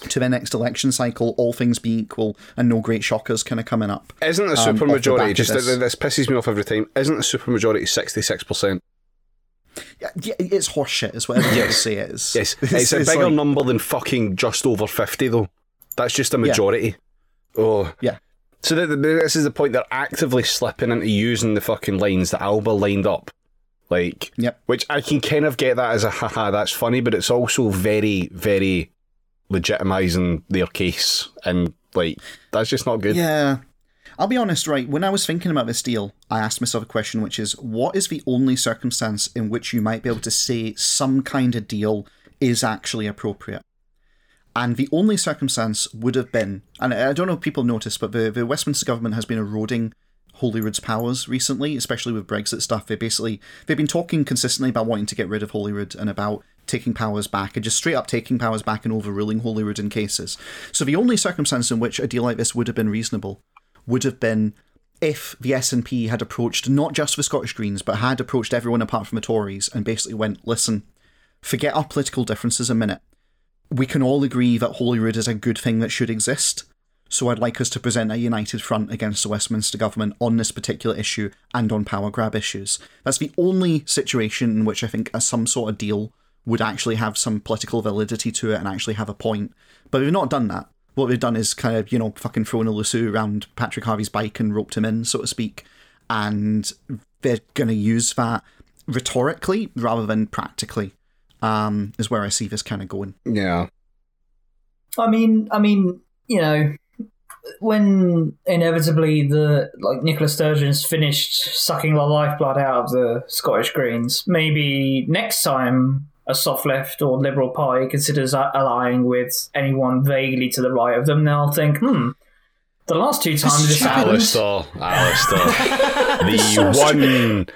to their next election cycle, all things being equal, and no great shockers kind of coming up. Isn't the Um, the supermajority just this. this. this pisses me off every time? Isn't the supermajority sixty six percent? Yeah, yeah, it's horseshit, is what everyone Yes. say it is. Yes, it's, a bigger like- number than fucking just over fifty though. That's just a majority. Oh, Yeah. So th th this is the point they're actively slipping into using the fucking lines that Alba lined up, like, Yep. which I can kind of get that as a haha, that's funny, but it's also very, very legitimizing their case, and like that's just not good. Yeah. I'll be honest, right? When I was thinking about this deal, I asked myself a question, which is what is the only circumstance in which you might be able to say some kind of deal is actually appropriate? And the only circumstance would have been, and I don't know if people noticed, but the, the Westminster government has been eroding Holyrood's powers recently, especially with Brexit stuff. They basically they've been talking consistently about wanting to get rid of Holyrood and about taking powers back and just straight up taking powers back and overruling Holyrood in cases. So the only circumstance in which a deal like this would have been reasonable would have been if the SNP had approached not just the Scottish Greens, but had approached everyone apart from the Tories and basically went, listen, forget our political differences a minute. We can all agree that Holyrood is a good thing that should exist. So I'd like us to present a united front against the Westminster government on this particular issue and on power grab issues. That's the only situation in which I think a, some sort of deal would actually have some political validity to it and actually have a point. But we've not done that. What we've done is kind of, you know, fucking thrown a lasso around Patrick Harvie's bike and roped him in, so to speak. And they're going to use that rhetorically rather than practically, um, is where I see this kind of going. Yeah. I mean, I mean, you know, when inevitably the like Nicola Sturgeon's finished sucking the lifeblood out of the Scottish Greens, maybe next time a soft left or Liberal Party considers a- allying with anyone vaguely to the right of them, they'll think, hmm. The last two times this happened, Alistair, Alistair. the one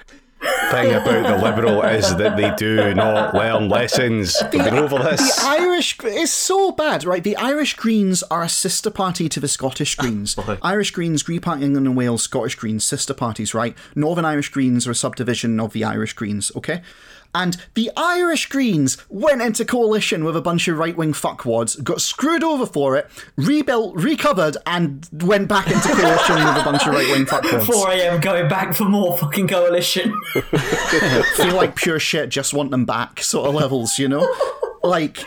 thing about the Liberal is that they do not learn lessons. We've been over this. The Irish is so bad, right? The Irish Greens are a sister party to the Scottish Greens. Irish Greens, Green Party England and Wales, Scottish Greens, sister parties, right? Northern Irish Greens are a subdivision of the Irish Greens, okay? And the Irish Greens went into coalition with a bunch of right wing fuckwads, got screwed over for it, rebuilt, recovered, and went back into coalition with a bunch of right wing fuckwads. 4 a.m. going back for more fucking coalition. Feel like pure shit, just want them back sort of levels, you know? Like,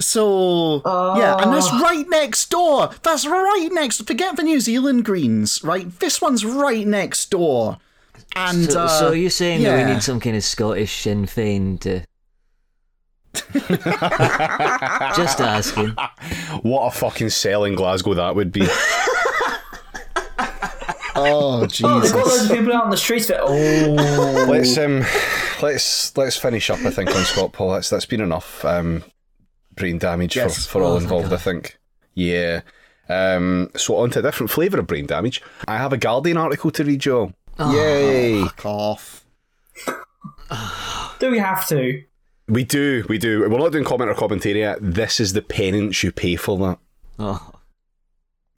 so yeah, and that's ah. right next door. That's right next. Forget the New Zealand Greens, right? This one's right next door. And So, uh, so are you saying that we need some kind of Scottish Sinn Féin to? Just asking. What a fucking sell in Glasgow that would be. Oh Jesus! Oh, they've Jesus! got loads of people out on the streets. That, oh, let's um, let's let's finish up. I think on ScotPol. That's that's been enough um, brain damage Yes. for, for all Oh, thank involved. I think. Yeah. Um, so on to a different flavour of brain damage. I have a Guardian article to read, Joe. Yay! Fuck off. do we have to? We do, we do. We're not doing comment or commentary yet. This is the penance you pay for that. Oh,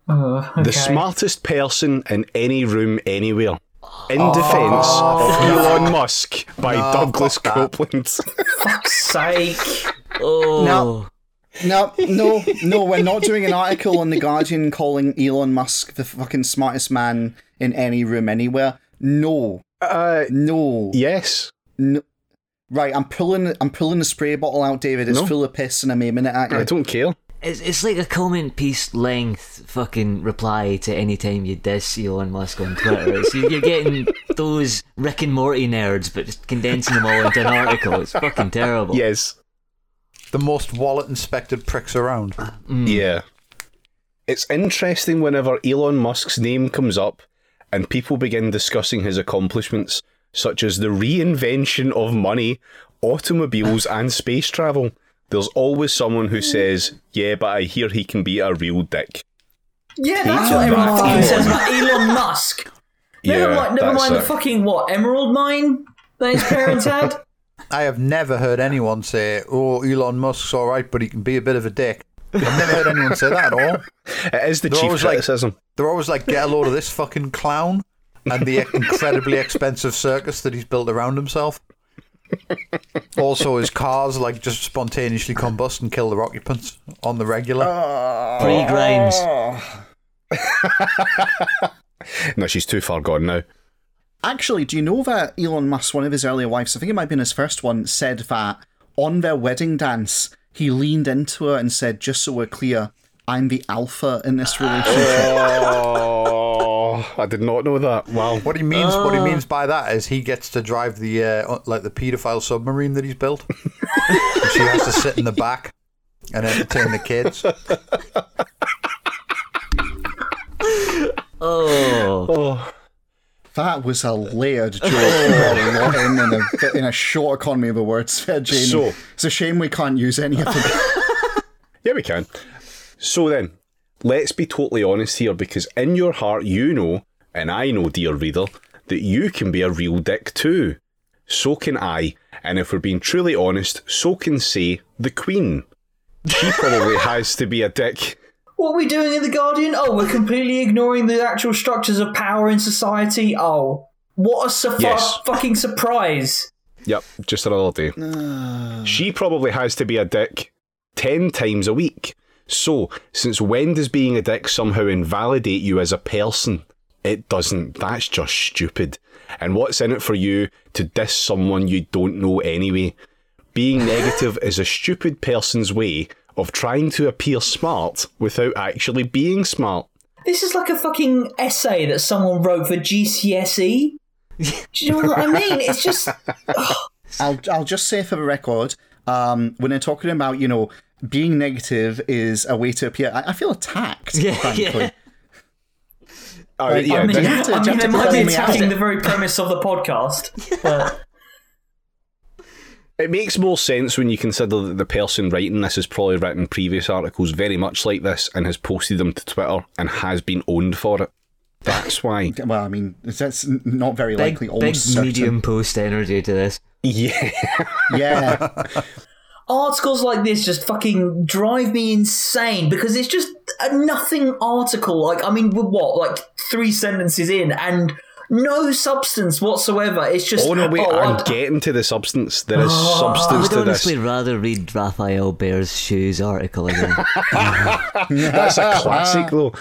Oh, okay. The smartest person in any room anywhere. In oh. defence of oh. Elon Musk by No, Douglas. Coupland. fuck's sake. oh. No. No, no, no, we're not doing an article on The Guardian calling Elon Musk the fucking smartest man in any room anywhere. No. uh, No. yes. no. Right, I'm pulling I'm pulling the spray bottle out, David. It's No. full of piss and I'm aiming it at you. I don't care. It's, it's like a comment piece length fucking reply to any time you diss Elon Musk on Twitter. It's, you're getting those Rick and Morty nerds, but just condensing them all into an article. It's fucking terrible. Yes. The most wallet inspected pricks around. Yeah. It's interesting whenever Elon Musk's name comes up and people begin discussing his accomplishments, such as the reinvention of money, automobiles, and space travel. There's always someone who says, Yeah, but I hear he can be a real dick. Yeah, that's what everyone Van fucking says about Elon Musk. Never Yeah, mind, never mind the it. fucking what emerald mine that his parents had. I have never heard anyone say, "Oh, Elon Musk's all right, but he can be a bit of a dick." I've never heard anyone say that at all. It is the They're chief always like- They're always like, "Get a load of this fucking clown," and the incredibly expensive circus that he's built around himself. Also, his cars like just spontaneously combust and kill their occupants on the regular. Ah. Pre Grimes. No, she's too far gone now. Actually, do you know that Elon Musk, one of his earlier wives, I think it might have been his first one, said that on their wedding dance, he leaned into her and said, just so we're clear, I'm the alpha in this relationship. Oh, I did not know that. Wow. What he means, what he means by that is he gets to drive the uh, like the paedophile submarine that he's built. and she has to sit in the back and entertain the kids. Oh. That was a uh, layered joke. in, in, a, in a short economy of the words there, Jamie. So- it's a shame we can't use any of them. Yeah, we can. So then, let's be totally honest here because in your heart, you know, and I know, dear reader, that you can be a real dick too. So can I. And if we're being truly honest, so can, say, the Queen. She probably has to be a dick. What are we doing in the Guardian? Oh, we're completely ignoring the actual structures of power in society. Oh, what a su- Yes. fucking surprise! Yep, just another day. Ah. she probably has to be a dick 10 times a week. So, since when does being a dick somehow invalidate you as a person? It doesn't. That's just stupid. And what's in it for you to diss someone you don't know anyway? Being negative is a stupid person's way of trying to appear smart without actually being smart. This is like a fucking essay that someone wrote for GCSE. Do you know what I mean? It's just I'll I'll just say for the record, um, when they're talking about you know being negative is a way to appear, I, I feel attacked. Yeah, frankly. yeah. Oh, Like, yeah, I mean, do you this- have to- I mean, have it might be attacking the very premise of the podcast. But It makes more sense when you consider that the person writing this has probably written previous articles very much like this and has posted them to Twitter and has been owned for it. That's why. Well, I mean, that's not very Big, likely. big certain. medium post energy to this. Yeah. Yeah, articles like this just fucking drive me insane because it's just a nothing article. Like, I mean, with what, like three sentences in, and no substance whatsoever. It's just Oh no, wait! Oh, I'm I'd- getting to the substance. There is I substance to this. I'd honestly rather read Rafael Behr's Shoes article again. That's a classic, though.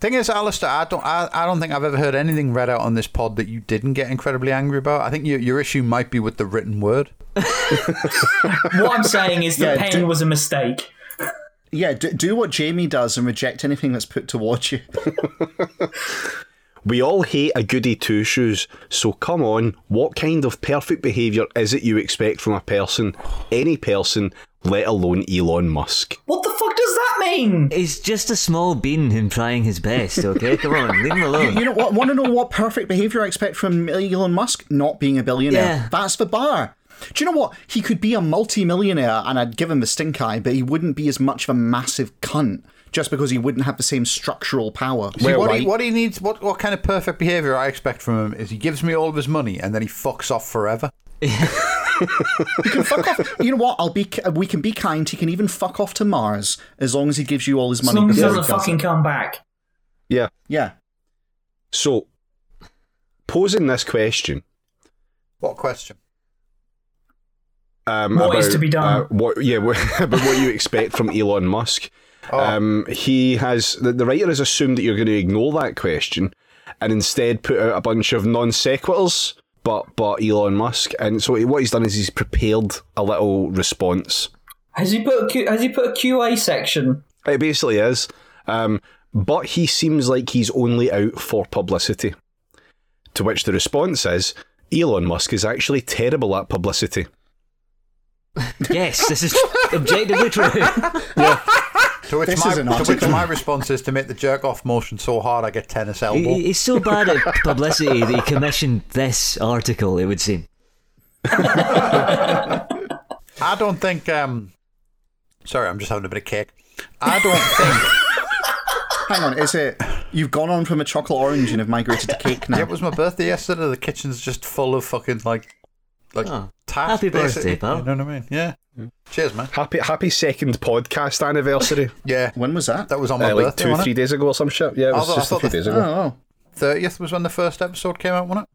Thing is, Alistair, I don't, I, I don't think I've ever heard anything read out on this pod that you didn't get incredibly angry about. I think your your issue might be with the written word. what I'm saying is the Yeah, pen do- was a mistake. Yeah, do, do what Jamie does and reject anything that's put towards you. We all hate a goody two shoes, so come on, what kind of perfect behaviour is it you expect from a person, any person, let alone Elon Musk? What the fuck does that mean? He's just a small bean him trying his best, okay? Come on, leave him alone. You know what? Want to know what perfect behaviour I expect from Elon Musk? Not being a billionaire. Yeah. That's the bar. Do you know what? He could be a multi-millionaire, and I'd give him the stink eye, but he wouldn't be as much of a massive cunt just because he wouldn't have the same structural power. See, what, right? he, what he needs, what, what kind of perfect behaviour I expect from him is he gives me all of his money and then he fucks off forever. He can fuck off. You know what? I'll be. We can be kind. He can even fuck off to Mars as long as he gives you all his As money. long as he before doesn't does fucking it. come back. Yeah. Yeah. So, posing this question, What question? um, What about, is to be done? uh, what, yeah, what, about what you expect from Elon Musk. Um, he has the, the writer has assumed that you're going to ignore that question and instead put out a bunch of non sequiturs. But but Elon Musk, and so what he's done is he's prepared a little response. Has he put a Q, has he put a QI section? It basically is. Um, but he seems like he's only out for publicity. To which the response is Elon Musk is actually terrible at publicity. Yes, this is objectively true. To which, This my, is an to which my response is to make the jerk off motion so hard I get tennis elbow. He- He's so bad at publicity that he commissioned this article, it would seem. I don't think. Um, sorry, I'm just having a bit of cake. I don't think. Hang on. Is it? You've gone on from a chocolate orange and have migrated to cake now. yeah, it was my birthday yesterday. The kitchen's just full of fucking like, like Oh, tats. happy birthday, basically. pal. You know what I mean? Yeah. Cheers, man. Happy happy second podcast anniversary. Yeah, when was that? that was on my uh, like birthday. two, three it? days ago or some shit. Yeah, it was I thought- I just a thought few the- days Oh, ago. oh. 30th was when the first episode came out, wasn't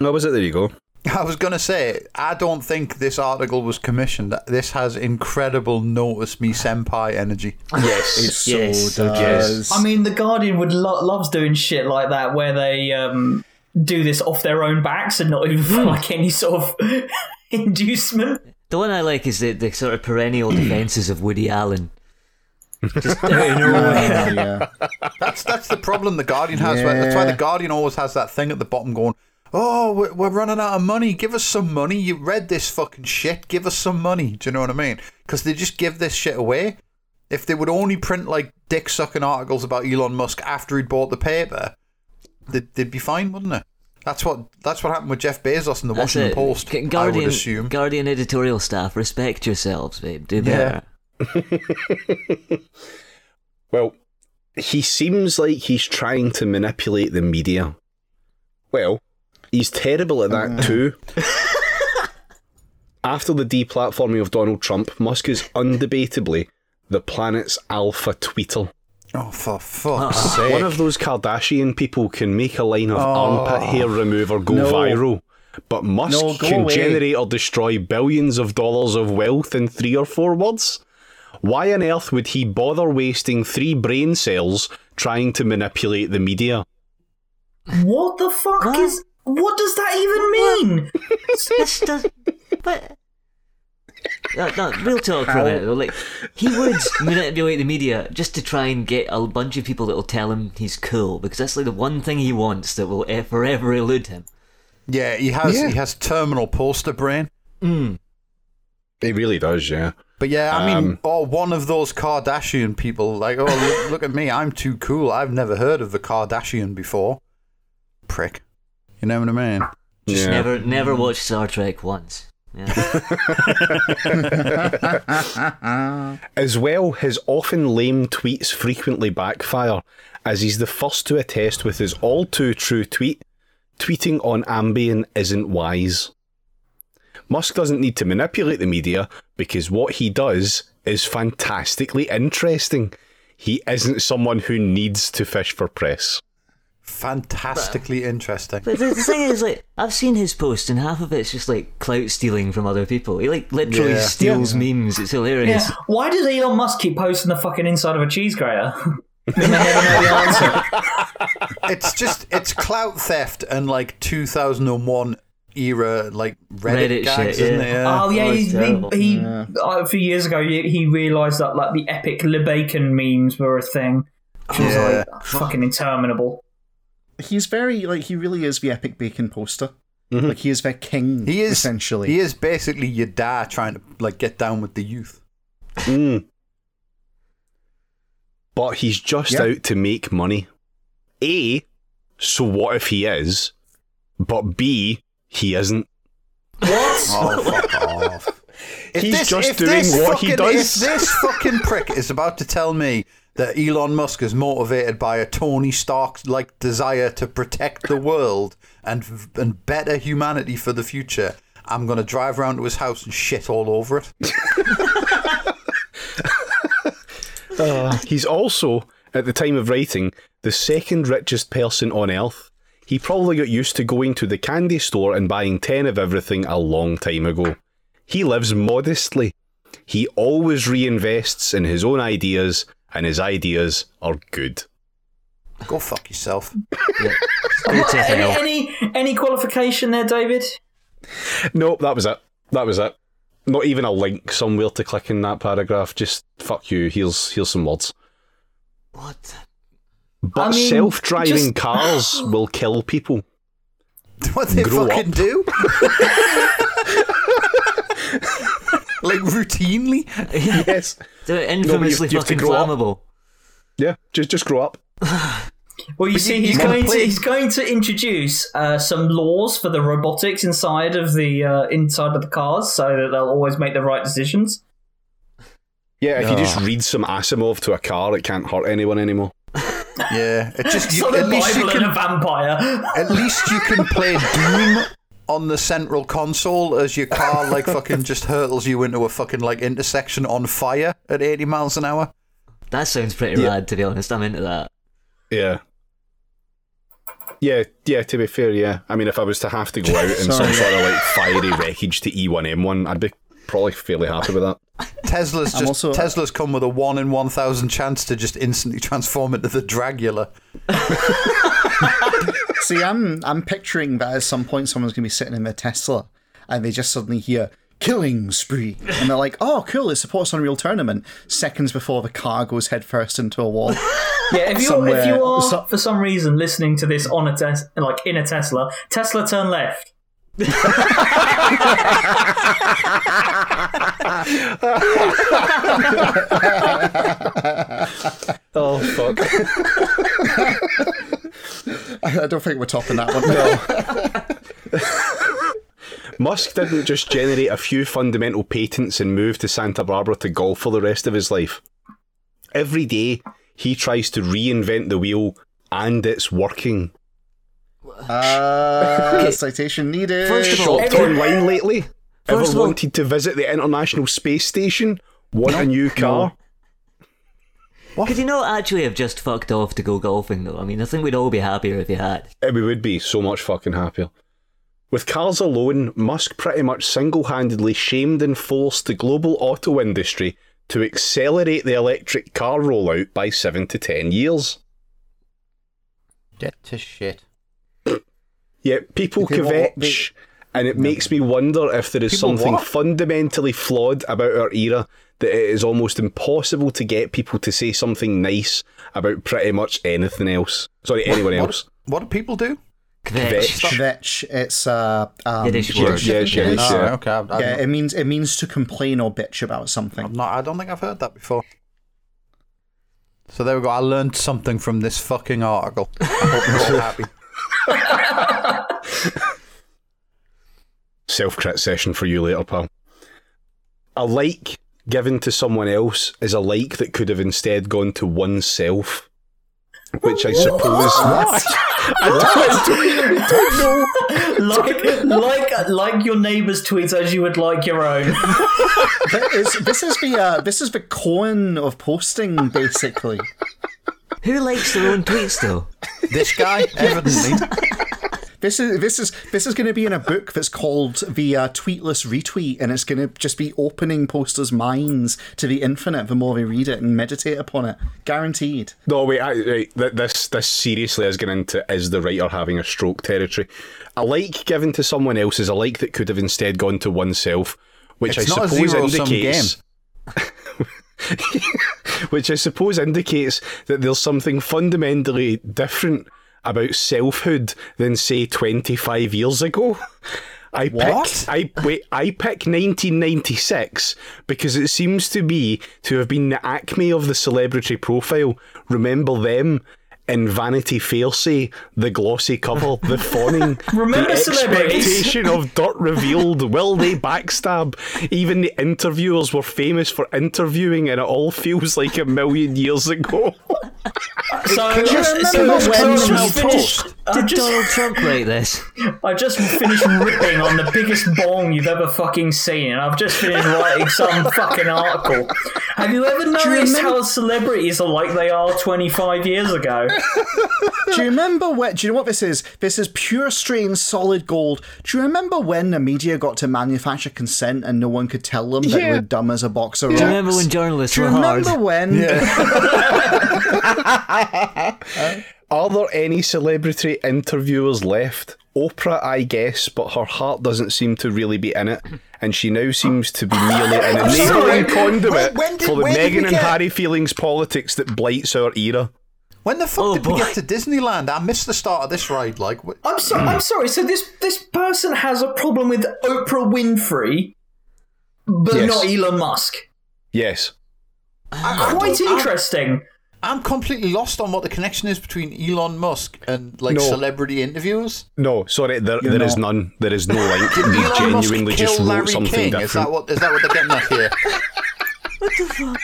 it? Oh, was it? There you go. I was going to say, I don't think this article was commissioned. This has incredible notice me senpai energy. Yes. It so Yes, does. I mean, the Guardian would lo- loves doing shit like that, where they um, do this off their own backs and not even for hmm. like any sort of inducement. The one I like is the, the sort of perennial defences of Woody Allen. Just out of nowhere. Yeah, yeah. That's that's the problem the Guardian has. That's why the Guardian always has that thing at the bottom going, "Oh, we're, we're running out of money. Give us some money. You read this fucking shit. Give us some money." Do you know what I mean? Because they just give this shit away. If they would only print like dick sucking articles about Elon Musk after he'd bought the paper, they'd, they'd be fine, wouldn't it? That's what that's what happened with Jeff Bezos and the That's Washington it. Post. G- I would Guardian, assume. Guardian editorial staff, respect yourselves, babe. Do Yeah. Well, he seems like he's trying to manipulate the media. Well, he's terrible at that mm. too. After the deplatforming of Donald Trump, Musk is undebatably the planet's alpha tweeter. Oh, for fuck's ah. sake! One of those Kardashian people can make a line of oh. armpit hair remover go No. viral, but Musk No, go can away. generate or destroy billions of dollars of wealth in three or four words. Why on earth would he bother wasting three brain cells trying to manipulate the media? What the fuck What? is? What does that even mean? this does. But. No, no, real talk for a minute. Like, he would manipulate the media just to try and get a bunch of people that will tell him he's cool, because that's like the one thing he wants that will e- forever elude him. yeah, he has Yeah. he has terminal poster brain. He really does, yeah. But yeah, I mean, Um, or one of those Kardashian people, like, oh, look, look at me, I'm too cool. I've never heard of the Kardashian before. Prick. You know what I mean? Just Yeah. never, never watched Star Trek once. Yeah. As well, his often lame tweets frequently backfire, as he's the first to attest with his all too true tweet tweeting on Ambien isn't wise. Musk doesn't need to manipulate the media because what he does is fantastically interesting. He isn't someone who needs to fish for press. Fantastically interesting. But the, the thing is, like, I've seen his posts, and half of it's just like clout stealing from other people. He like literally Yeah. steals memes. It's hilarious. Yeah. Why does Elon Musk keep posting the fucking inside of a cheese grater? and they never know the answer. It's just it's clout theft and like 2001 era like Reddit, Reddit gags, shit, isn't yeah. it? Yeah. Oh yeah, Oh, it's he's, he, terrible. he uh, a few years ago he, he realised that like the epic Lebacon memes were a thing, which was Yeah. like fucking interminable. He's very like he really is the epic bacon poster. Like he is their king. He is essentially. He is basically your dad trying to like get down with the youth. Mm. But he's just Yeah. out to make money. A, so what if he is? But B, he isn't. What? Oh, fuck off. If He's just if doing this what he does. If this fucking prick is about to tell me that Elon Musk is motivated by a Tony Stark like desire to protect the world and and better humanity for the future, I'm gonna drive around to his house and shit all over it. Uh, he's also, at the time of writing, the second richest person on Earth. He probably got used to going to the candy store and buying 10 of everything a long time ago. He lives modestly. He always reinvests in his own ideas, and his ideas are good. Go fuck yourself. Go take any, any any qualification there, David? Nope, that was it. That was it. Not even a link somewhere to click in that paragraph. Just fuck you. Here's here's some words. What? But I mean, self-driving just- cars will kill people. What they Grow fucking up. do? like routinely? Yes. They're infamously you have fucking grow up. flammable. Yeah. Just just grow up. Well, you see, he's you going to he's going to introduce uh, some laws for the robotics inside of the uh, inside of the cars, so that they'll always make the right decisions. Yeah. If you just read some Asimov to a car, it can't hurt anyone anymore. Yeah. It just you, So at least you can a vampire. At least you can play Doom on the central console as your car like fucking just hurtles you into a fucking like intersection on fire at 80 miles an hour. That sounds pretty Yeah. rad, to be honest. I'm into that. Yeah. Yeah, yeah, to be fair, yeah. I mean, if I was to have to go out in some sort of like fiery wreckage to E E1M1, I'd be probably fairly happy with that. Tesla's just also- Tesla's come with a one in one thousand chance to just instantly transform into the Dragula. See, I'm I'm picturing that at some point someone's gonna be sitting in their Tesla and they just suddenly hear killing spree and they're like, oh cool, it supports Unreal Tournament. Seconds before the car goes headfirst into a wall. Yeah, if you Somewhere- if you are so- for some reason listening to this on a tes- like in a Tesla, Tesla turn left. Oh, fuck. I don't think we're topping that one. Musk didn't just generate a few fundamental patents and move to Santa Barbara to golf for the rest of his life. Every day, he tries to reinvent the wheel, and it's working. Uh, citation needed. First of all- Shopped online lately? Ever First of all- wanted to visit the International Space Station? Want a new car? Could you not actually have just fucked off to go golfing, though? I mean, I think we'd all be happier if you had. Eh, We would be so much fucking happier. With cars alone, Musk pretty much single handedly shamed and forced the global auto industry to accelerate the electric car rollout by 7 to 10 years. Get to shit. Yet people Okay, what- what- kvetch, and it makes me wonder if there is People something what? fundamentally flawed about our era that it is almost impossible to get people to say something nice about pretty much anything else. Sorry, anyone else. what do people do? Kvetch. Kvetch. It's uh, um, Yiddish Yeah, word. yeah, yeah, It's- yeah. okay. I, I, yeah, it means it means to complain or bitch about something. I'm not, I don't think I've heard that before. So there we go. I learned something from this fucking article. I hope you're all happy. Self crit session for you later, pal. A like given to someone else is a like that could have instead gone to oneself. Which I suppose. like like like your neighbour's tweets as you would like your own. That is- this is the uh, this is the coin of posting, basically. Who likes their own tweets though? This guy, evidently. This is this is this is going to be in a book that's called the uh, Tweetless Retweet, and it's going to just be opening posters' minds to the infinite the more they read it and meditate upon it. Guaranteed. No, wait, I, right, th- this this seriously is getting into is the writer having a stroke territory. A like given to someone else is a like that could have instead gone to oneself, which It's I not a suppose zero-sum indicates. which I suppose indicates that there's something fundamentally different about selfhood than say 25 years ago. I What? pick I wait I pick 1996 because it seems to be to have been the acme of the celebrity profile. Remember them in Vanity Fair say the glossy cover, the fawning, Remember the expectation of dirt revealed. Will they backstab? Even the interviewers were famous for interviewing, and it all feels like a million years ago. So, Can you remember so when I've Donald just Trump- finished. I've Did just, Donald Trump write this? I just finished ripping on the biggest bong you've ever fucking seen, and I've just finished writing some fucking article. Have you ever noticed how celebrities are like they are 25 years ago? Do you remember when? Do you know what this is? This is pure strain solid gold. Do you remember when the media got to manufacture consent and no one could tell them that they Yeah. were dumb as a box of Do rocks? you remember when journalists Do you were hard? remember when? Uh, Are there any celebrity interviewers left? Oprah, I guess, but her heart doesn't seem to really be in it, and she now seems to be merely an sorry. enabling conduit When- when did- for the when did Meghan and get- Harry feelings politics that blights our era. When the fuck Oh, did we get to Disneyland? I missed the start of this ride. Like, wh- I'm, so, I'm sorry. So this this person has a problem with Oprah Winfrey, but Yes. not Elon Musk. Yes. Ah, Quite interesting. I'm completely lost on what the connection is between Elon Musk and like No. celebrity interviewers. No, sorry, there, there is none. There is no link. They Elon Musk genuinely just kill wrote Larry something King. different. Is that what is that what they're getting at here? What the fuck?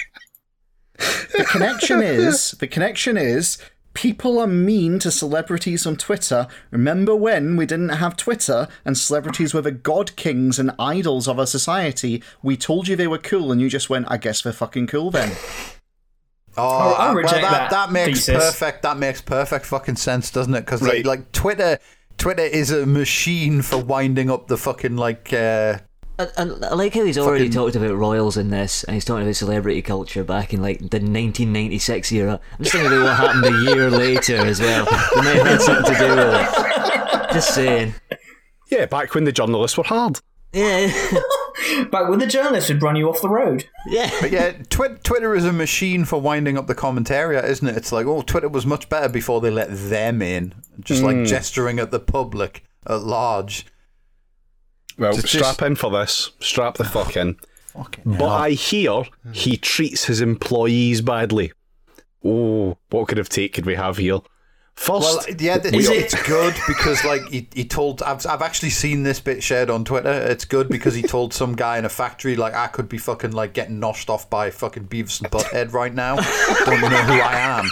The connection is the connection is people are mean to celebrities on Twitter. Remember when we didn't have Twitter and celebrities were the god kings and idols of our society? We told you they were cool and you just went, I guess they're fucking cool then. Oh, I uh, reject well, that, that makes thesis. perfect. That makes perfect fucking sense, doesn't it? Because Right. like, like Twitter, Twitter is a machine for winding up the fucking like. Uh, And, and I like how he's already Fucking- talked about royals in this, and he's talking about celebrity culture back in like the 1996 era. I'm just thinking about what happened a year later as well. It might have had something to do with it. Just saying. Yeah, back when the journalists were hard. Yeah, Back when the journalists would run you off the road. yeah. but yeah, Twi- Twitter is a machine for winding up the commentariat, isn't it? It's like, oh, Twitter was much better before they let them in, just like hmm. gesturing at the public at large. Well, Just- strap just- in for this. Strap the fuck in. Fucking But hell. I hear he treats his employees badly. Oh, what kind of take could we have here? First, Well, yeah, th- Is it's, it- it's good because like he, he told I've I've actually seen this bit shared on Twitter. It's good because he told some guy in a factory like I could be fucking like getting noshed off by fucking Beavis and Butthead right now. Don't you know who I am?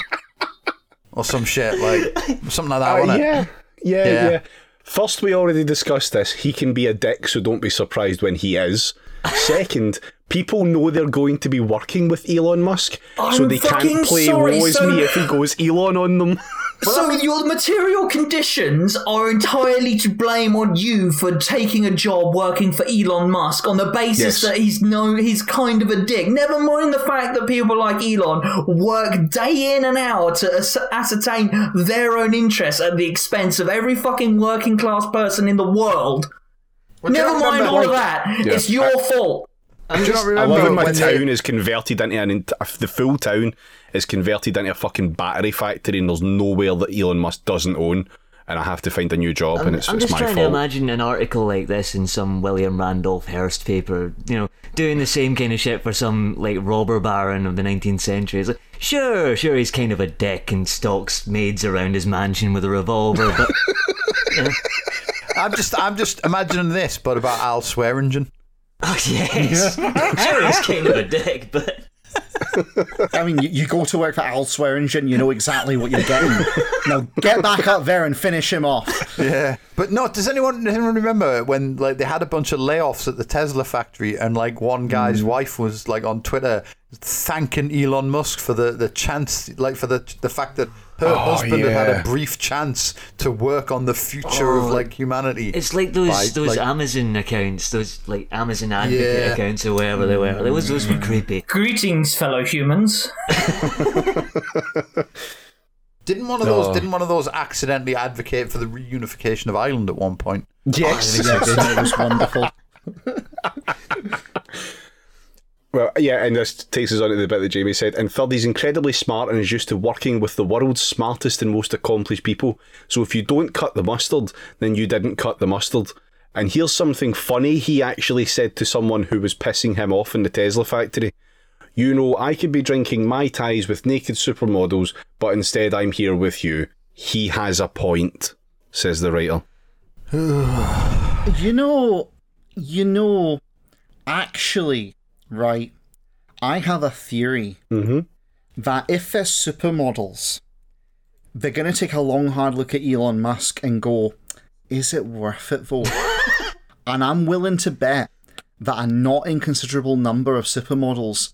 Or some shit like something like that. Uh, wasn't it? yeah, yeah, Yeah. yeah, First, we already discussed this. He can be a dick, so don't be surprised when he is. Second, people know they're going to be working with Elon Musk, so I'm they can't play sorry, woe is so- me if he goes Elon on them. so your material conditions are entirely to blame on you for taking a job working for Elon Musk on the basis Yes. that he's no he's kind of a dick. Never mind the fact that people like Elon work day in and out to ascertain their own interests at the expense of every fucking working class person in the world. Well, Never mind remember, all of that. Yeah. It's your fault. Do you not I remember love when my when town they- is converted into an ent- if the full town is converted into a fucking battery factory, and there's nowhere that Elon Musk doesn't own, and I have to find a new job, and it's, I'm it's just my trying fault. to imagine an article like this in some William Randolph Hearst paper, you know, doing the same kind of shit for some like robber baron of the 19th century. It's like, sure, sure, he's kind of a dick and stalks maids around his mansion with a revolver, but I'm just I'm just imagining this, but about Al Swearingen. Oh yes, sure, he's kind of a dick, but I mean, you, you go to work for Al Swearingen, you know exactly what you're getting. now get back up there and finish him off. Yeah, but no. Does anyone does anyone remember when like they had a bunch of layoffs at the Tesla factory, and like one guy's mm. wife was like on Twitter thanking Elon Musk for the the chance, like for the the fact that her oh, husband had had a brief chance to work on the future of oh. like humanity. It's like those By, those like- Amazon accounts, those like Amazon advocate Yeah. accounts or whatever they were. Those those were mm. creepy. Greetings, fellow humans. Didn't one of those didn't one of those accidentally advocate for the reunification of Ireland at one point? Yes. Oh, yes, it was wonderful. Well, yeah, and this takes us on to the bit that Jamie said. And third, he's incredibly smart and is used to working with the world's smartest and most accomplished people. So if you don't cut the mustard, then you didn't cut the mustard. And here's something funny he actually said to someone who was pissing him off in the Tesla factory. You know, I could be drinking Mai Tais with naked supermodels, but instead I'm here with you. He has a point, says the writer. You know, you know, actually, right? I have a theory mm-hmm. that if they're supermodels, they're going to take a long, hard look at Elon Musk and go, "Is it worth it though?" and I'm willing to bet that a not inconsiderable number of supermodels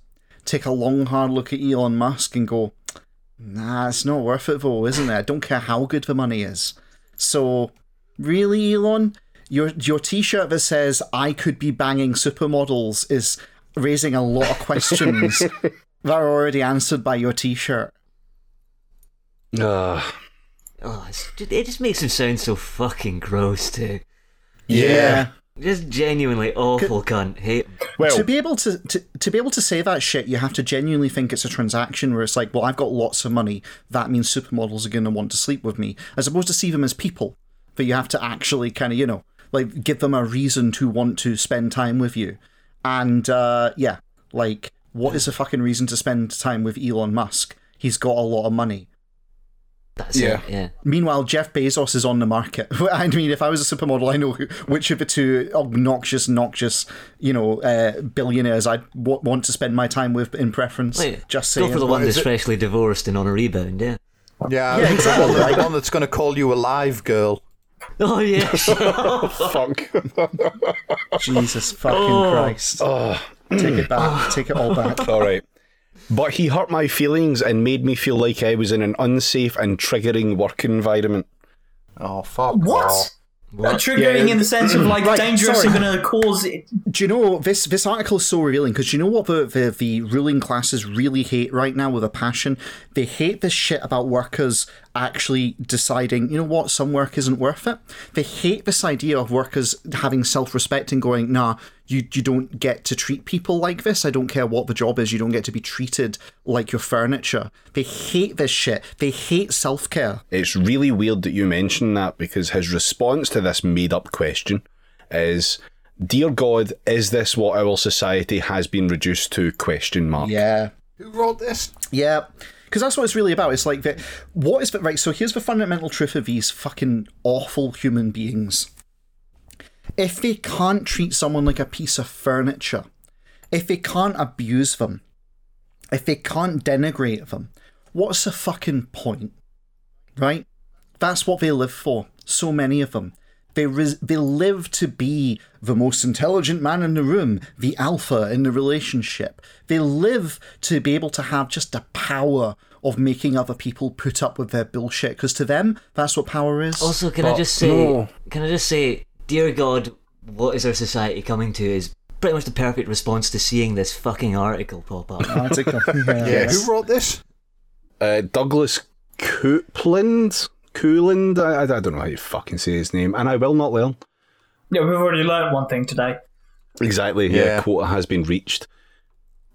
take a long, hard look at Elon Musk and go, "Nah, it's not worth it though, isn't it? I don't care how good the money is." So, really, Elon, your your T-shirt that says "I could be banging supermodels" is raising a lot of questions that are already answered by your T-shirt. Ah, Oh, it just makes him sound so fucking gross too. Yeah. Just genuinely awful cunt. Hate well, to be able to, to to be able to say that shit, you have to genuinely think it's a transaction where it's like, well, I've got lots of money. That means supermodels are going to want to sleep with me, as opposed to see them as people. But you have to actually kind of, you know, like give them a reason to want to spend time with you. And uh, yeah, like, what is a fucking reason to spend time with Elon Musk? He's got a lot of money. That's Yeah. it. Yeah. Meanwhile, Jeff Bezos is on the market. I mean, if I was a supermodel, I know which of the two obnoxious, noxious, you know, uh, billionaires I'd w- want to spend my time with in preference. Wait, Just go for the one that's it- freshly divorced and on a rebound. Yeah. Yeah, Yeah, exactly, The one, that- right. the one that's going to call you a live girl. Oh yeah. fuck. Jesus fucking Oh. Christ. Take it back. Take it all back. All right. But he hurt my feelings and made me feel like I was in an unsafe and triggering work environment. Oh fuck! What? Triggering Yeah. in the sense of like Right, dangerous sorry. and going to cause it. Do you know this? This article is so revealing because you know what the, the the ruling classes really hate right now with a passion. They hate this shit about workers actually deciding. You know what? Some work isn't worth it. They hate this idea of workers having self respect and going, nah. You, you don't get to treat people like this. I don't care what the job is. You don't get to be treated like your furniture. They hate this shit. They hate self care. It's really weird that you mention that because his response to this made up question is Dear God, is this what our society has been reduced to? Question mark. Yeah. Who wrote this? Yeah, because that's what it's really about. It's like that. What is the right? So here's the fundamental truth of these fucking awful human beings. If they can't treat someone like a piece of furniture, if they can't abuse them, if they can't denigrate them, what's the fucking point? Right? That's what they live for. So many of them. They, res- they live to be the most intelligent man in the room, the alpha in the relationship. They live to be able to have just the power of making other people put up with their bullshit. Because to them, that's what power is. Also, can I just say, no. can I just say, dear God, what is our society coming to? Is pretty much the perfect response to seeing this fucking article pop up. Article. Yeah. Yeah, who wrote this? Uh, Douglas Coupland? Cooland? I, I don't know how you fucking say his name, and I will not learn. Yeah, we've already learned one thing today. Exactly, yeah, Yeah. quota has been reached.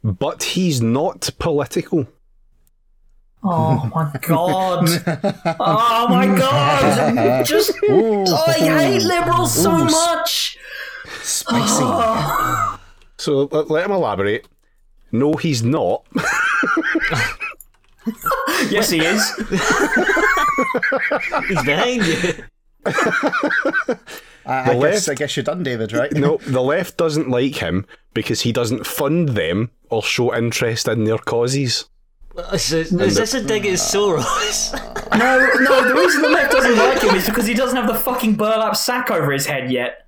But he's not political. Oh my god! oh my god! Just oh, I hate liberals so Ooh. much. Spicy. So let, let him elaborate. No, he's not. Yes, he is. He's behind you. I, I, The guess, I guess you're done, David, right? no, the left doesn't like him because he doesn't fund them or show interest in their causes. Is this, is this a dig at Soros? No, no. The reason the left doesn't like him is because he doesn't have the fucking burlap sack over his head yet.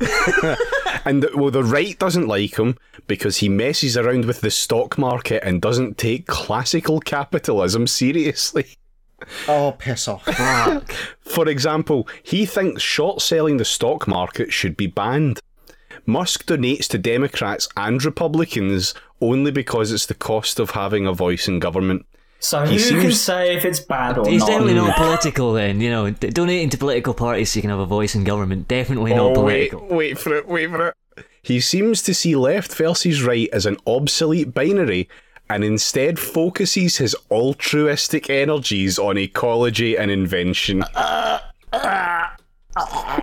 And the, well, the right doesn't like him because he messes around with the stock market and doesn't take classical capitalism seriously. Oh, piss off. For example, he thinks short selling the stock market should be banned. Musk donates to Democrats and Republicans only because it's the cost of having a voice in government. So He who can say if it's bad or He's not? definitely not mm. political then, you know. d- Donating to political parties so you can have a voice in government. Definitely not Oh, wait, political. wait for it, wait for it. He seems to see left versus right as an obsolete binary and instead focuses his altruistic energies on ecology and invention. Uh, uh, uh.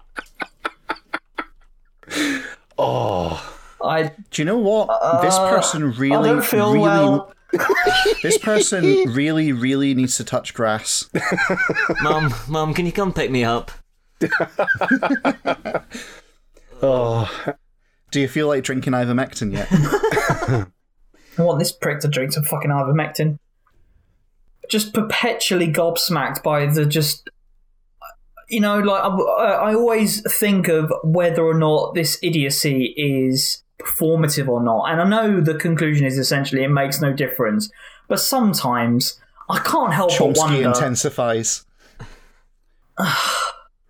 I Do you know what? this person really, Uh, don't feel really, well. this person really, really needs to touch grass. Mum, Mum, can you come pick me up? oh, Do you feel like drinking ivermectin yet? I want this prick to drink some fucking ivermectin. Just perpetually gobsmacked by the just. You know, like, I, I always think of whether or not this idiocy is performative or not. And I know the conclusion is essentially it makes no difference. But sometimes I can't help but Chomsky wonder. intensifies.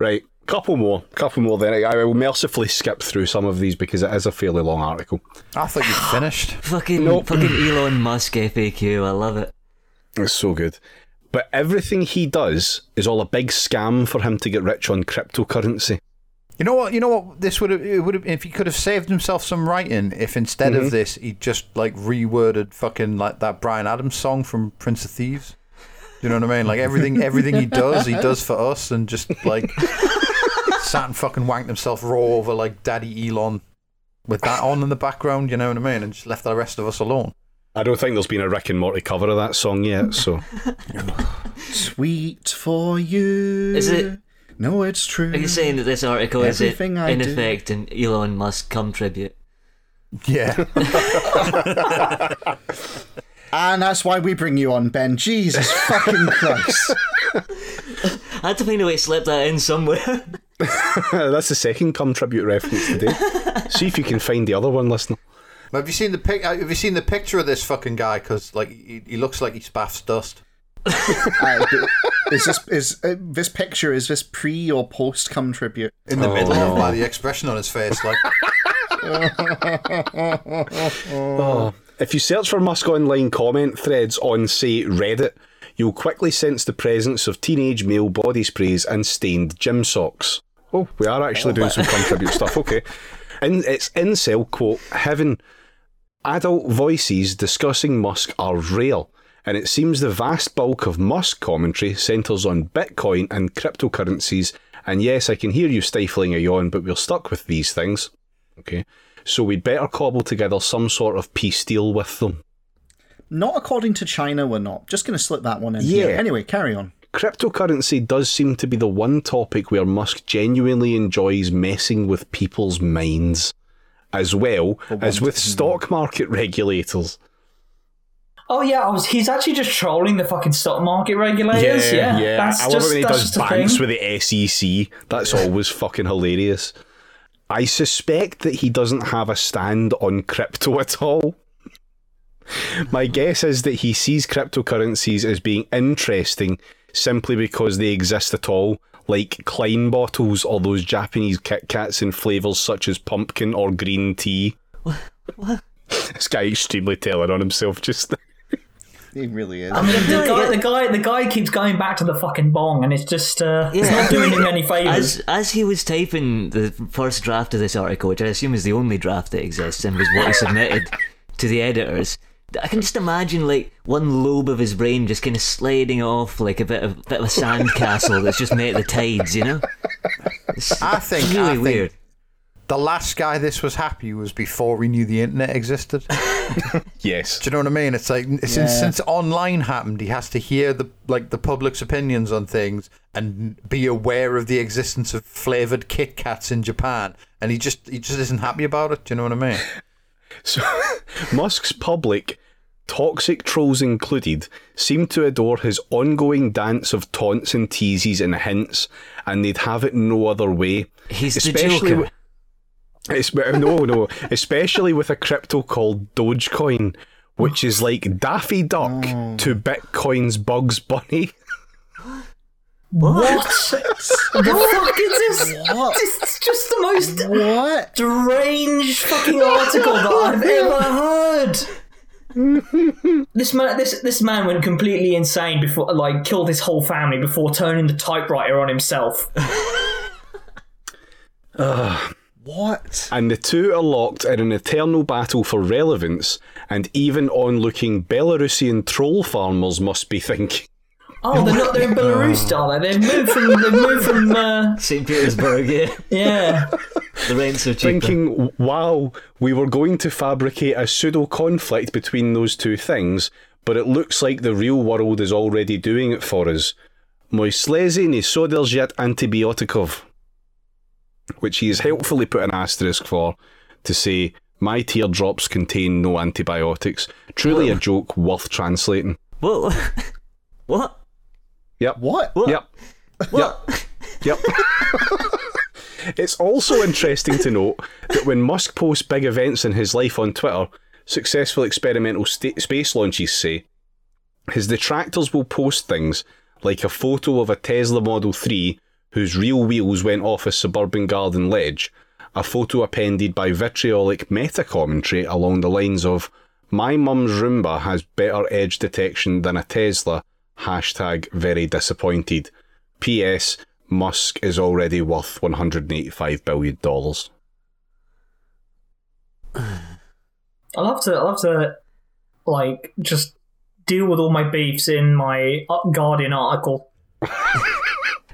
Right, couple more, couple more. Then I I will mercifully skip through some of these because it is a fairly long article. I thought you'd finished. Fucking, Nope. fucking Elon Musk FAQ. I love it. It's so good. But everything he does is all a big scam for him to get rich on cryptocurrency. You know what? You know what? This would have. It would have. If he could have saved himself some writing, if instead of mm-hmm. this he just like reworded fucking like that Bryan Adams song from Prince of Thieves. You know what I mean? Like everything, everything he does, he does for us, and just like sat and fucking wanked himself raw over like Daddy Elon with that on in the background. You know what I mean? And just left the rest of us alone. I don't think there's been a Rick and Morty cover of that song yet, so Sweet for you. Is it- No, it's true. Are you saying that this article is, it, in do. effect, an Elon Musk cum tribute? Yeah. And that's why we bring you on, Ben. Jesus fucking Christ. I had to find a way to slip that in somewhere. that's the second cum tribute reference today. See if you can find the other one, listener. Have you seen the pic? Have you seen the picture of this fucking guy? Because like he, he looks like he spaffs dust. Uh, is this is uh, this picture? Is this pre or post cum tribute? in the middle of by the expression on his face. Like, If you search for Musk online comment threads on, say, Reddit, you'll quickly sense the presence of teenage male body sprays and stained gym socks. Oh, we are actually doing some contribute stuff, okay. In, it's incel quote, heaven. Adult voices discussing Musk are real, and it seems the vast bulk of Musk commentary centres on Bitcoin and cryptocurrencies. And yes, I can hear you stifling a yawn, but we're stuck with these things. Okay. So we'd better cobble together some sort of peace deal with them. Not according to China, we're not. Just going to slip that one in. here. Yeah. Anyway, carry on. Cryptocurrency does seem to be the one topic where Musk genuinely enjoys messing with people's minds, as well as with stock market regulators. Oh yeah, I was, he's actually just trolling the fucking stock market regulators. Yeah, That's I love just, it when he does banks thing. with the SEC. That's always fucking hilarious. I suspect that he doesn't have a stand on crypto at all. My guess is that he sees cryptocurrencies as being interesting simply because they exist at all, like Klein bottles or those Japanese Kit Kats in flavours such as pumpkin or green tea. This guy extremely telling on himself just He really is. I mean, the guy, the guy, the guy keeps going back to the fucking bong, and it's just, uh, it's not doing him any favors. As as he was typing the first draft of this article, which I assume is the only draft that exists and was what he submitted to the editors, I can just imagine like one lobe of his brain just kind of sliding off like a bit of bit of a sandcastle that's just met the tides, you know? It's I think- really I think- weird. the last guy this was happy was before we knew the internet existed. Yes. Do you know what I mean? It's like since Yeah. since online happened, he has to hear the like the public's opinions on things and be aware of the existence of flavored Kit Kats in Japan, and he just he just isn't happy about it. Do you know what I mean? So, Musk's public, toxic trolls included, seem to adore his ongoing dance of taunts and teases and hints, and they'd have it no other way. He's the Joker. wi- it's, no, no, especially with a crypto called Dogecoin, which is like Daffy Duck mm. to Bitcoin's Bugs Bunny. What? the fuck is this? What? This is just the most What? strange fucking article that I've ever heard. this man, this this man went completely insane before, like, killed his whole family before turning the typewriter on himself. uh, What? And the two are locked in an eternal battle for relevance, and even onlooking Belarusian troll farmers must be thinking. Oh, they're not. Oh. They're in Belarus, darling. They've moved from. They've moved from. Uh... St. Petersburg, yeah. Yeah. the rents are cheaper. Thinking, wow, we were going to fabricate a pseudo conflict between those two things, but it looks like the real world is already doing it for us. Moislezi ne sodeljet antibiotikov, which he has helpfully put an asterisk for to say, my teardrops contain no antibiotics. Truly a joke worth translating. Well, what? Yep. What? Yep. What? Yep. it's also interesting to note that when Musk posts big events in his life on Twitter, successful experimental sta- space launches say, his detractors will post things like a photo of a Tesla Model 3 whose real wheels went off a suburban garden ledge, a photo appended by vitriolic meta commentary along the lines of, My mum's Roomba has better edge detection than a Tesla, hashtag very disappointed. P.S. Musk is already worth $185 billion. I love to. I love to, like, just deal with all my beefs in my Guardian article.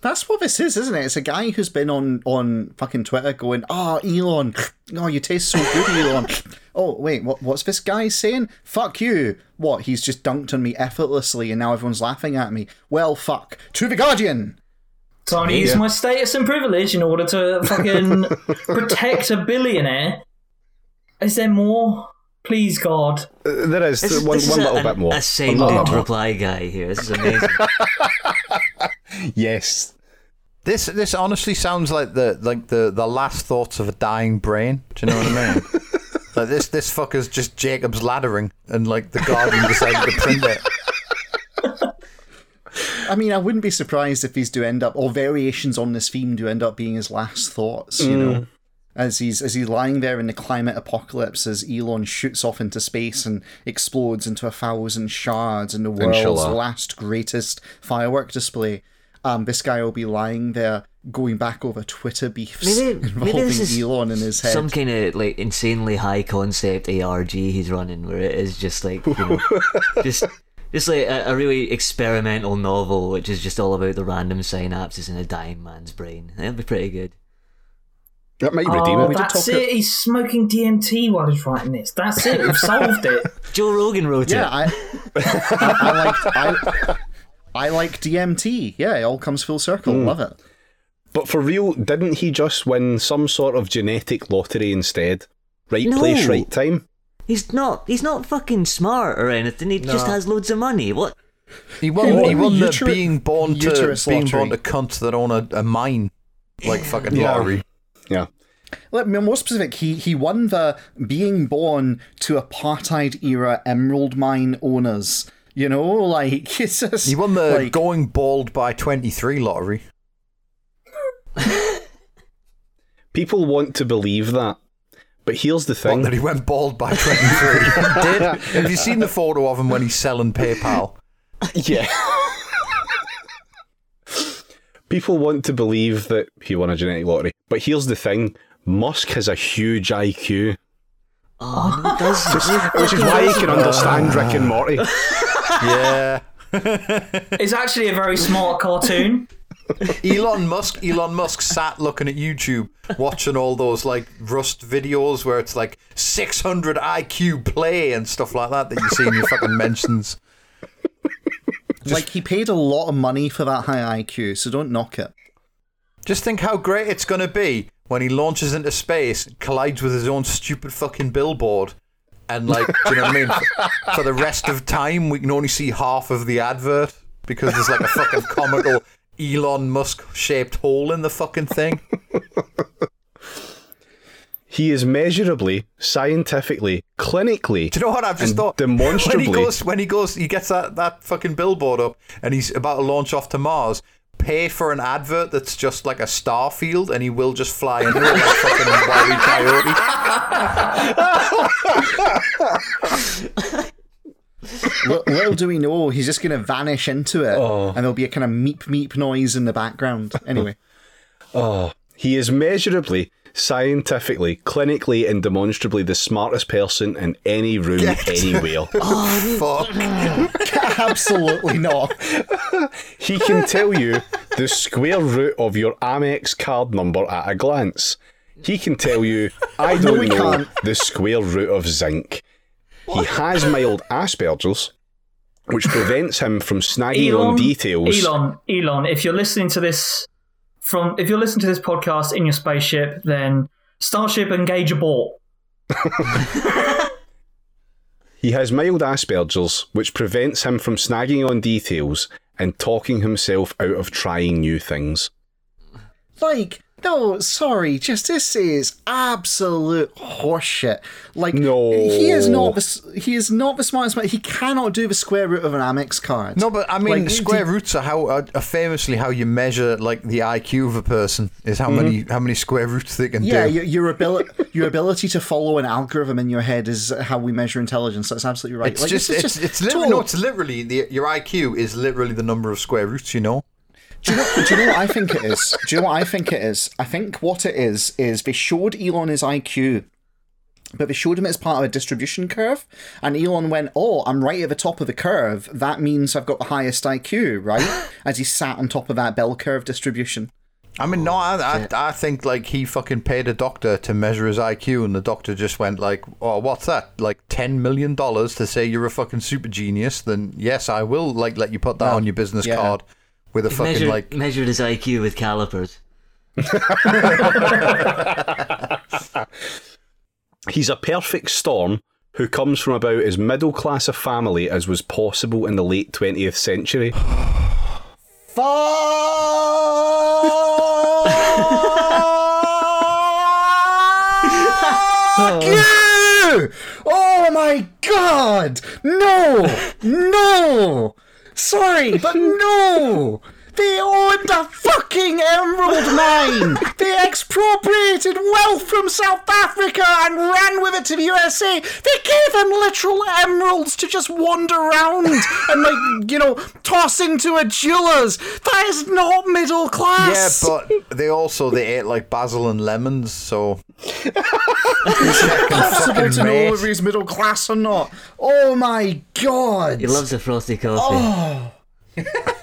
That's what this is, isn't it? It's a guy who's been on on fucking Twitter going, "Oh, Elon, oh, you taste so good, Elon." oh, wait, what? What's this guy saying? Fuck you! What? He's just dunked on me effortlessly, and now everyone's laughing at me. Well, fuck. To the Guardian. So I'm gonna use my status and privilege in order to fucking protect a billionaire. Is there more? Please, God. Uh, There is, This one, this one a, little an bit more. A ascendant little reply guy here. This is amazing. Yes. This this honestly sounds like the like the, the last thoughts of a dying brain. Do you know what I mean? like this this fucker's just Jacob's laddering, and like the Guardian decided to print it. I mean, I wouldn't be surprised if these do end up, or variations on this theme do end up being his last thoughts. You know, mm. as he's as he's lying there in the climate apocalypse, as Elon shoots off into space and explodes into a thousand shards in the world's Inshallah. last greatest firework display. Um, this guy will be lying there, going back over Twitter beefs Maybe, maybe involving this Elon in his head. some kind of like insanely high concept ARG he's running, where it is just like you know, just just like a, a really experimental novel, which is just all about the random synapses in a dying man's brain. That'd be pretty good. That might redeem Oh, it. did that's talk it. He's smoking DMT while he's writing this. That's it. We've solved it. Joe Rogan wrote yeah, it. I, I, I like I, I like DMT. Yeah, it all comes full circle. Mm. Love it. But for real, didn't he just win some sort of genetic lottery instead? Right No. place, right time? He's not. He's not fucking smart or anything. He just has loads of money. What? He won. He He won won the the being born to being lottery. born to cunts that own a, a mine, like fucking Yeah. lottery. Yeah. Let me be more specific. He he won the being born to apartheid era emerald mine owners. You know, like it's just He won the like, going bald by twenty three lottery. People want to believe that. But here's the What, thing. that he went bald by 23. Did? Have you seen the photo of him when he's selling PayPal? Yeah. People want to believe that he won a genetic lottery. But here's the thing Musk has a huge IQ, Oh, no, it does. which is why he can understand Rick and Morty. Yeah. It's actually a very smart cartoon. Elon Musk, Elon Musk sat looking at YouTube, watching all those like Rust videos where it's like 600 IQ play and stuff like that that you see in your fucking mentions. like he paid a lot of money for that high IQ, so don't knock it. Just think how great it's going to be when he launches into space, and collides with his own stupid fucking billboard, and like, do you know what I mean? For, for the rest of time, we can only see half of the advert because there's like a fucking comical Elon Musk shaped hole in the fucking thing. He is measurably, scientifically, clinically, Do you know what I've just thought? demonstrably. When he goes, when he goes, he gets that, that fucking billboard up, and he's about to launch off to Mars. Pay for an advert that's just like a star field, and he will just fly into it like fucking Wile E. Coyote. Little, little do we know, he's just going to vanish into it, oh. and there'll be a kind of meep meep noise in the background. Anyway, Oh, he is measurably, scientifically, clinically, and demonstrably the smartest person in any room anywhere. oh, Fuck. absolutely not. He can tell you the square root of your Amex card number at a glance. He can tell you, I No, don't we know, can't. the square root of zinc. He has mild Asperger's, which prevents him from snagging on details. Elon, Elon, if you're listening to this from if you're listening to this podcast in your spaceship, then Starship engage abort. He has mild Asperger's, which prevents him from snagging on details and talking himself out of trying new things. Like, no, sorry, just this is absolute horseshit. Like, No. he is not the he is not the smartest man. He cannot do the square root of an Amex card. No, but I mean, Like, square did- roots are how are famously how you measure like the IQ of a person is how many mm-hmm. how many square roots they can Yeah, do. your, your ability your ability to follow an algorithm in your head is how we measure intelligence. That's absolutely right. It's Like, just it's is it's literally total- no, it's literally the your IQ is literally the number of square roots. You know. Do you, know, do you know what I think it is? Do you know what I think it is? I think what it is is they showed Elon his IQ, but they showed him as part of a distribution curve, and Elon went, "Oh, I'm right at the top of the curve. That means I've got the highest IQ, right?" As he sat on top of that bell curve distribution. I mean, no, I, I, I think like he fucking paid a doctor to measure his IQ, and the doctor just went like, "Oh, what's that? Like ten million dollars to say you're a fucking super genius? Then yes, I will like let you put that Well, on your business yeah. card with a fucking measured, like." measured his IQ with calipers. He's a perfect storm who comes from about as middle class a family as was possible in the late 20th century. Fuck you! Oh my god! No! No! Sorry, but no! They owned a fucking emerald mine! They expropriated wealth from South Africa and ran with it to the USA! They gave them literal emeralds to just wander around and, like, you know, toss into a jeweler's! That is not middle class. Yeah, but they also they ate like basil and lemons, so possible to know mate. whether he's middle class or not. Oh my god! He loves a frosty coffee. Oh.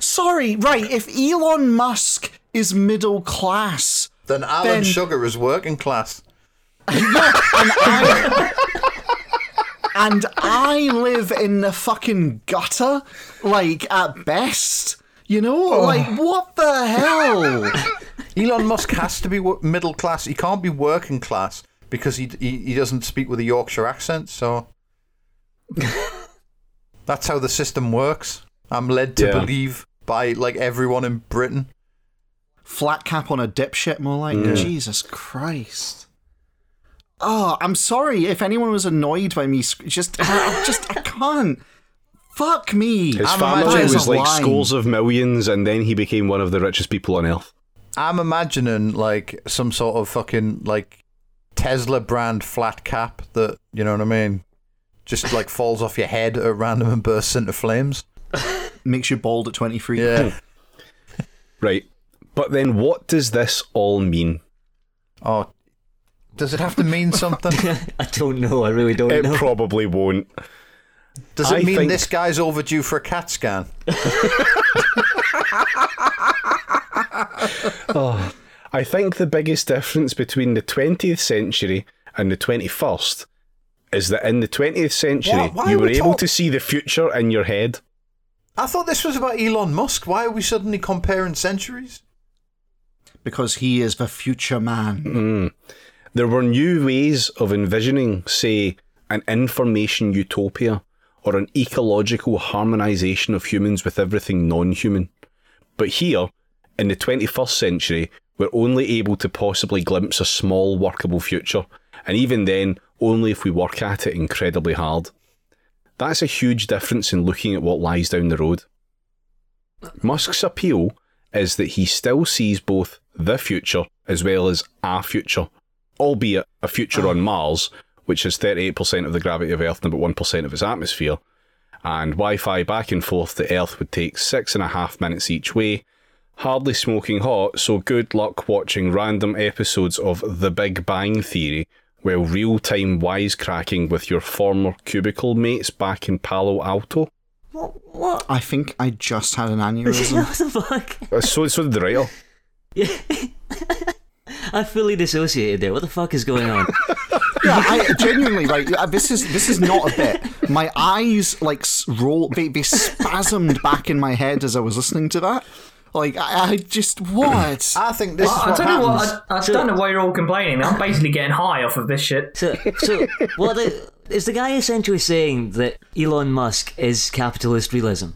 Sorry, right, if Elon Musk is middle class, then Alan Then- Sugar is working class. and I live in the fucking gutter, like at best, you know? Oh. Like, what the hell? Elon Musk has to be middle class. He can't be working class because he, he he doesn't speak with a Yorkshire accent. So that's how the system works. I'm led to Yeah. believe by like everyone in Britain. Flat cap on a dipshit, more like. Mm. Jesus Christ. Oh, I'm sorry if anyone was annoyed by me. Just, I, I just, I can't. Fuck me. His I'm family was like line. scores of millions, and then he became one of the richest people on earth. I'm imagining like some sort of fucking like Tesla brand flat cap that you know what I mean, just like falls off your head at random and bursts into flames. Makes you bald at 23. Yeah. Right. But then what does this all mean? oh, does it have to mean something? I don't know. I really don't It know. probably won't. Does it I mean think- this guy's overdue for a CAT scan? Oh. I think the biggest difference between the 20th century and the 21st is that in the 20th century, Why- why you were we able talk- to see the future in your head. I thought this was about Elon Musk. Why are we suddenly comparing centuries? Because he is the future man. Mm-hmm. There were new ways of envisioning, say, an information utopia or an ecological harmonisation of humans with everything non human. But here, in the 21st century, we're only able to possibly glimpse a small workable future, and even then, only if we work at it incredibly hard. That's a huge difference in looking at what lies down the road. Musk's appeal is that he still sees both the future as well as our future, albeit a future on ah. Mars, which has 38% of the gravity of Earth and about 1% of its atmosphere, and Wi Fi back and forth to Earth would take six and a half minutes each way. Hardly smoking hot, so good luck watching random episodes of The Big Bang Theory while real time wisecracking with your former cubicle mates back in Palo Alto. What? What? I think I just had an aneurysm. what the fuck? Uh, So, so did the writer. I fully dissociated there. What the fuck is going on? yeah, I genuinely like uh, this is this is not a bit. My eyes like s- roll, they, they spasmed back in my head as I was listening to that. Like I, I just what? I think this is I, I what tell you happens. what, I, I don't know why you're all complaining. I'm basically getting high off of this shit. So, so what the, is the guy essentially saying that Elon Musk is capitalist realism?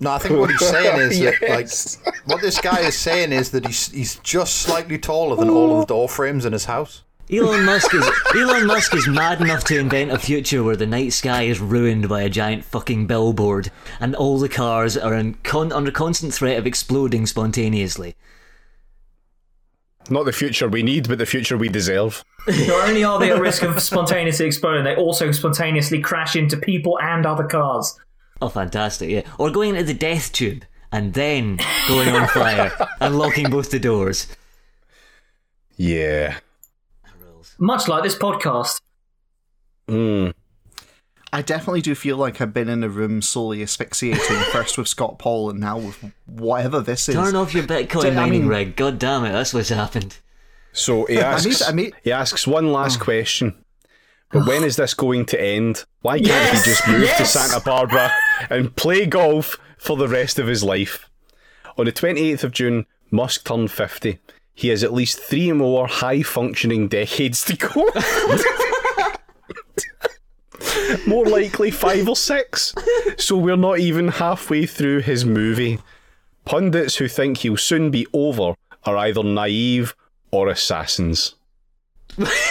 No, I think what he's saying is that, Yes. like, what this guy is saying is that he's he's just slightly taller than all of the door frames in his house. Elon Musk is Elon Musk is mad enough to invent a future where the night sky is ruined by a giant fucking billboard, and all the cars are in con- under constant threat of exploding spontaneously. Not the future we need, but the future we deserve. Not only are they at risk of spontaneously exploding, they also spontaneously crash into people and other cars. Oh, fantastic! Yeah, or going into the death tube and then going on fire and locking both the doors. Yeah. Much like this podcast. Mm. I definitely do feel like I've been in a room solely asphyxiating, first with ScotPol and now with whatever this is. Turn off your Bitcoin I mining mean- rig. God damn it, that's what's happened. So he asks, need- I need- he asks one last question. But when is this going to end? Why can't Yes! he just move to Santa Barbara and play golf for the rest of his life? On the 28th of June, Musk turned 50. He has at least three more high functioning decades to go. More likely five or six. So we're not even halfway through his movie. Pundits who think he'll soon be over are either naive or assassins.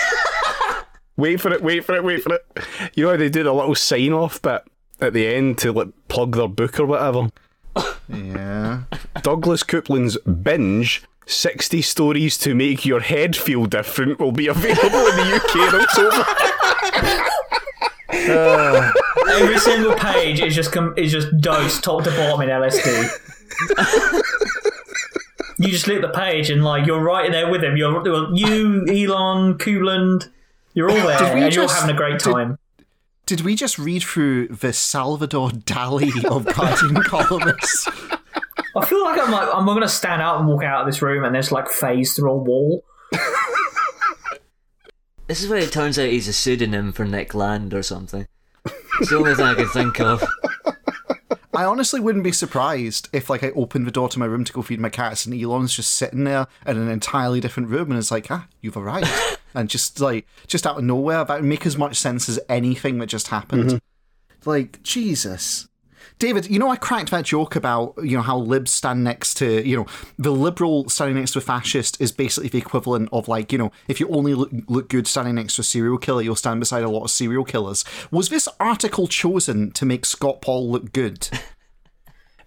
wait for it, wait for it, wait for it. You know how they do the little sign off bit at the end to like plug their book or whatever? Yeah. Douglas Coupland's Binge 60 Stories to Make Your Head Feel Different will be available in the UK in October. Every single page is just com- is just dosed top to bottom in LSD. you just look at the page and like you're right there with him. You're you, Elon, Coupland. You're all there, Did we and you're just- having a great did- time. Did we just read through the Salvador Dali of Guardian columnists? I feel like I'm like I'm gonna stand up and walk out of this room and just like phase through a wall. This is where it turns out he's a pseudonym for Nick Land or something. It's the only thing I can think of. I honestly wouldn't be surprised if, like, I opened the door to my room to go feed my cats, and Elon's just sitting there in an entirely different room, and it's like, ah, you've arrived, and just like, just out of nowhere, that would make as much sense as anything that just happened. Like, Jesus. David, you know, I cracked that joke about, you know, how libs stand next to, you know, the liberal standing next to a fascist is basically the equivalent of, like, you know, if you only look, look good standing next to a serial killer, you'll stand beside a lot of serial killers. Was this article chosen to make ScotPol look good?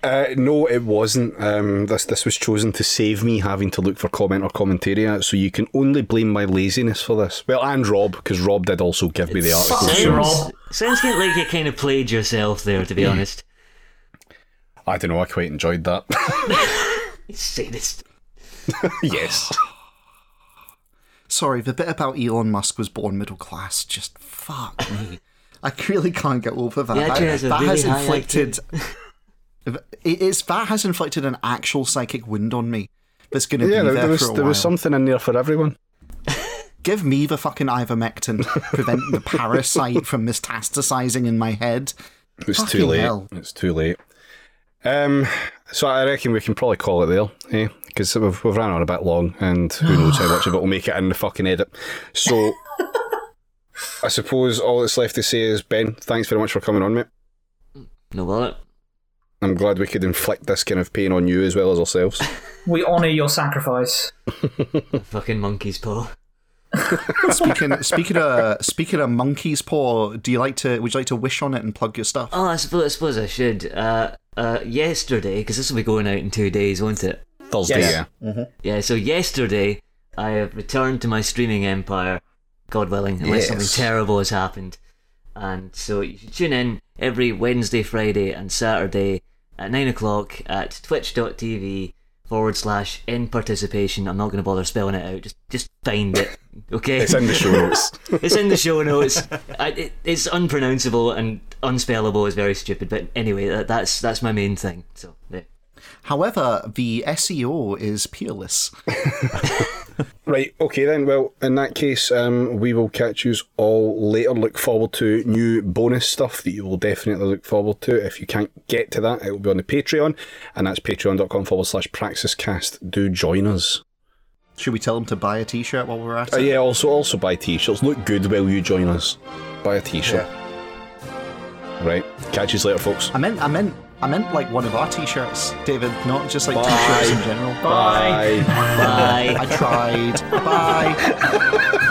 Uh, no, it wasn't. Um, this this was chosen to save me having to look for comment or commentary. So you can only blame my laziness for this. Well, and Rob, because Rob did also give me the article. Such a so- Rob. Sounds like you kind of played yourself there, to be honest. I don't know. I quite enjoyed that. Sadist. yes. Sorry, the bit about Elon Musk was born middle class. Just fuck me. I really can't get over that. Yeah, that Adrian has that really has inflicted. it is that has inflicted an actual psychic wound on me. That's going to Yeah, be there, there, there was for a there was something in there for everyone. Give me the fucking ivermectin, preventing the parasite from metastasizing in my head. It's too late. hell. It's too late. Um, so I reckon we can probably call it there, eh? Because we've, we've ran on a bit long, and who knows how much of it will make it in the fucking edit. So I suppose all that's left to say is Ben, thanks very much for coming on, mate. No bother. I'm glad we could inflict this kind of pain on you as well as ourselves. We honour your sacrifice. Fucking monkey's paw. Speaking speaking of speaking of monkey's paw, do you like to? Would you like to wish on it and plug your stuff? Oh, I suppose, I suppose I should. Uh, uh, yesterday, because this will be going out in two days, won't it? Thursday, Yes. yeah. Yeah, so yesterday I have returned to my streaming empire, God willing, unless something terrible has happened. And so you should tune in every Wednesday, Friday, and Saturday at 9 o'clock at twitch.tv forward slash in participation. I'm not going to bother spelling it out, just just find it, okay? It's in the show notes. it's in the show notes. I, it, it's unpronounceable and unspellable is very stupid, but anyway, that, that's that's my main thing. So, there. However, the SEO is peerless. Right, okay then. Well, in that case, um, we will catch you all later. Look forward to new bonus stuff that you will definitely look forward to. If you can't get to that, it will be on the Patreon, and that's patreon.com forward slash praxiscast. Do join us. Should we tell them to buy a T-shirt while we're at Uh, it? yeah, also also buy t-shirts. Look good while you join us. Buy a t-shirt. Right, catch you later, folks. I meant, I meant, I meant like one of our T-shirts, David, not just like Bye. T-shirts in general. Bye. Bye. Bye. I tried. Bye.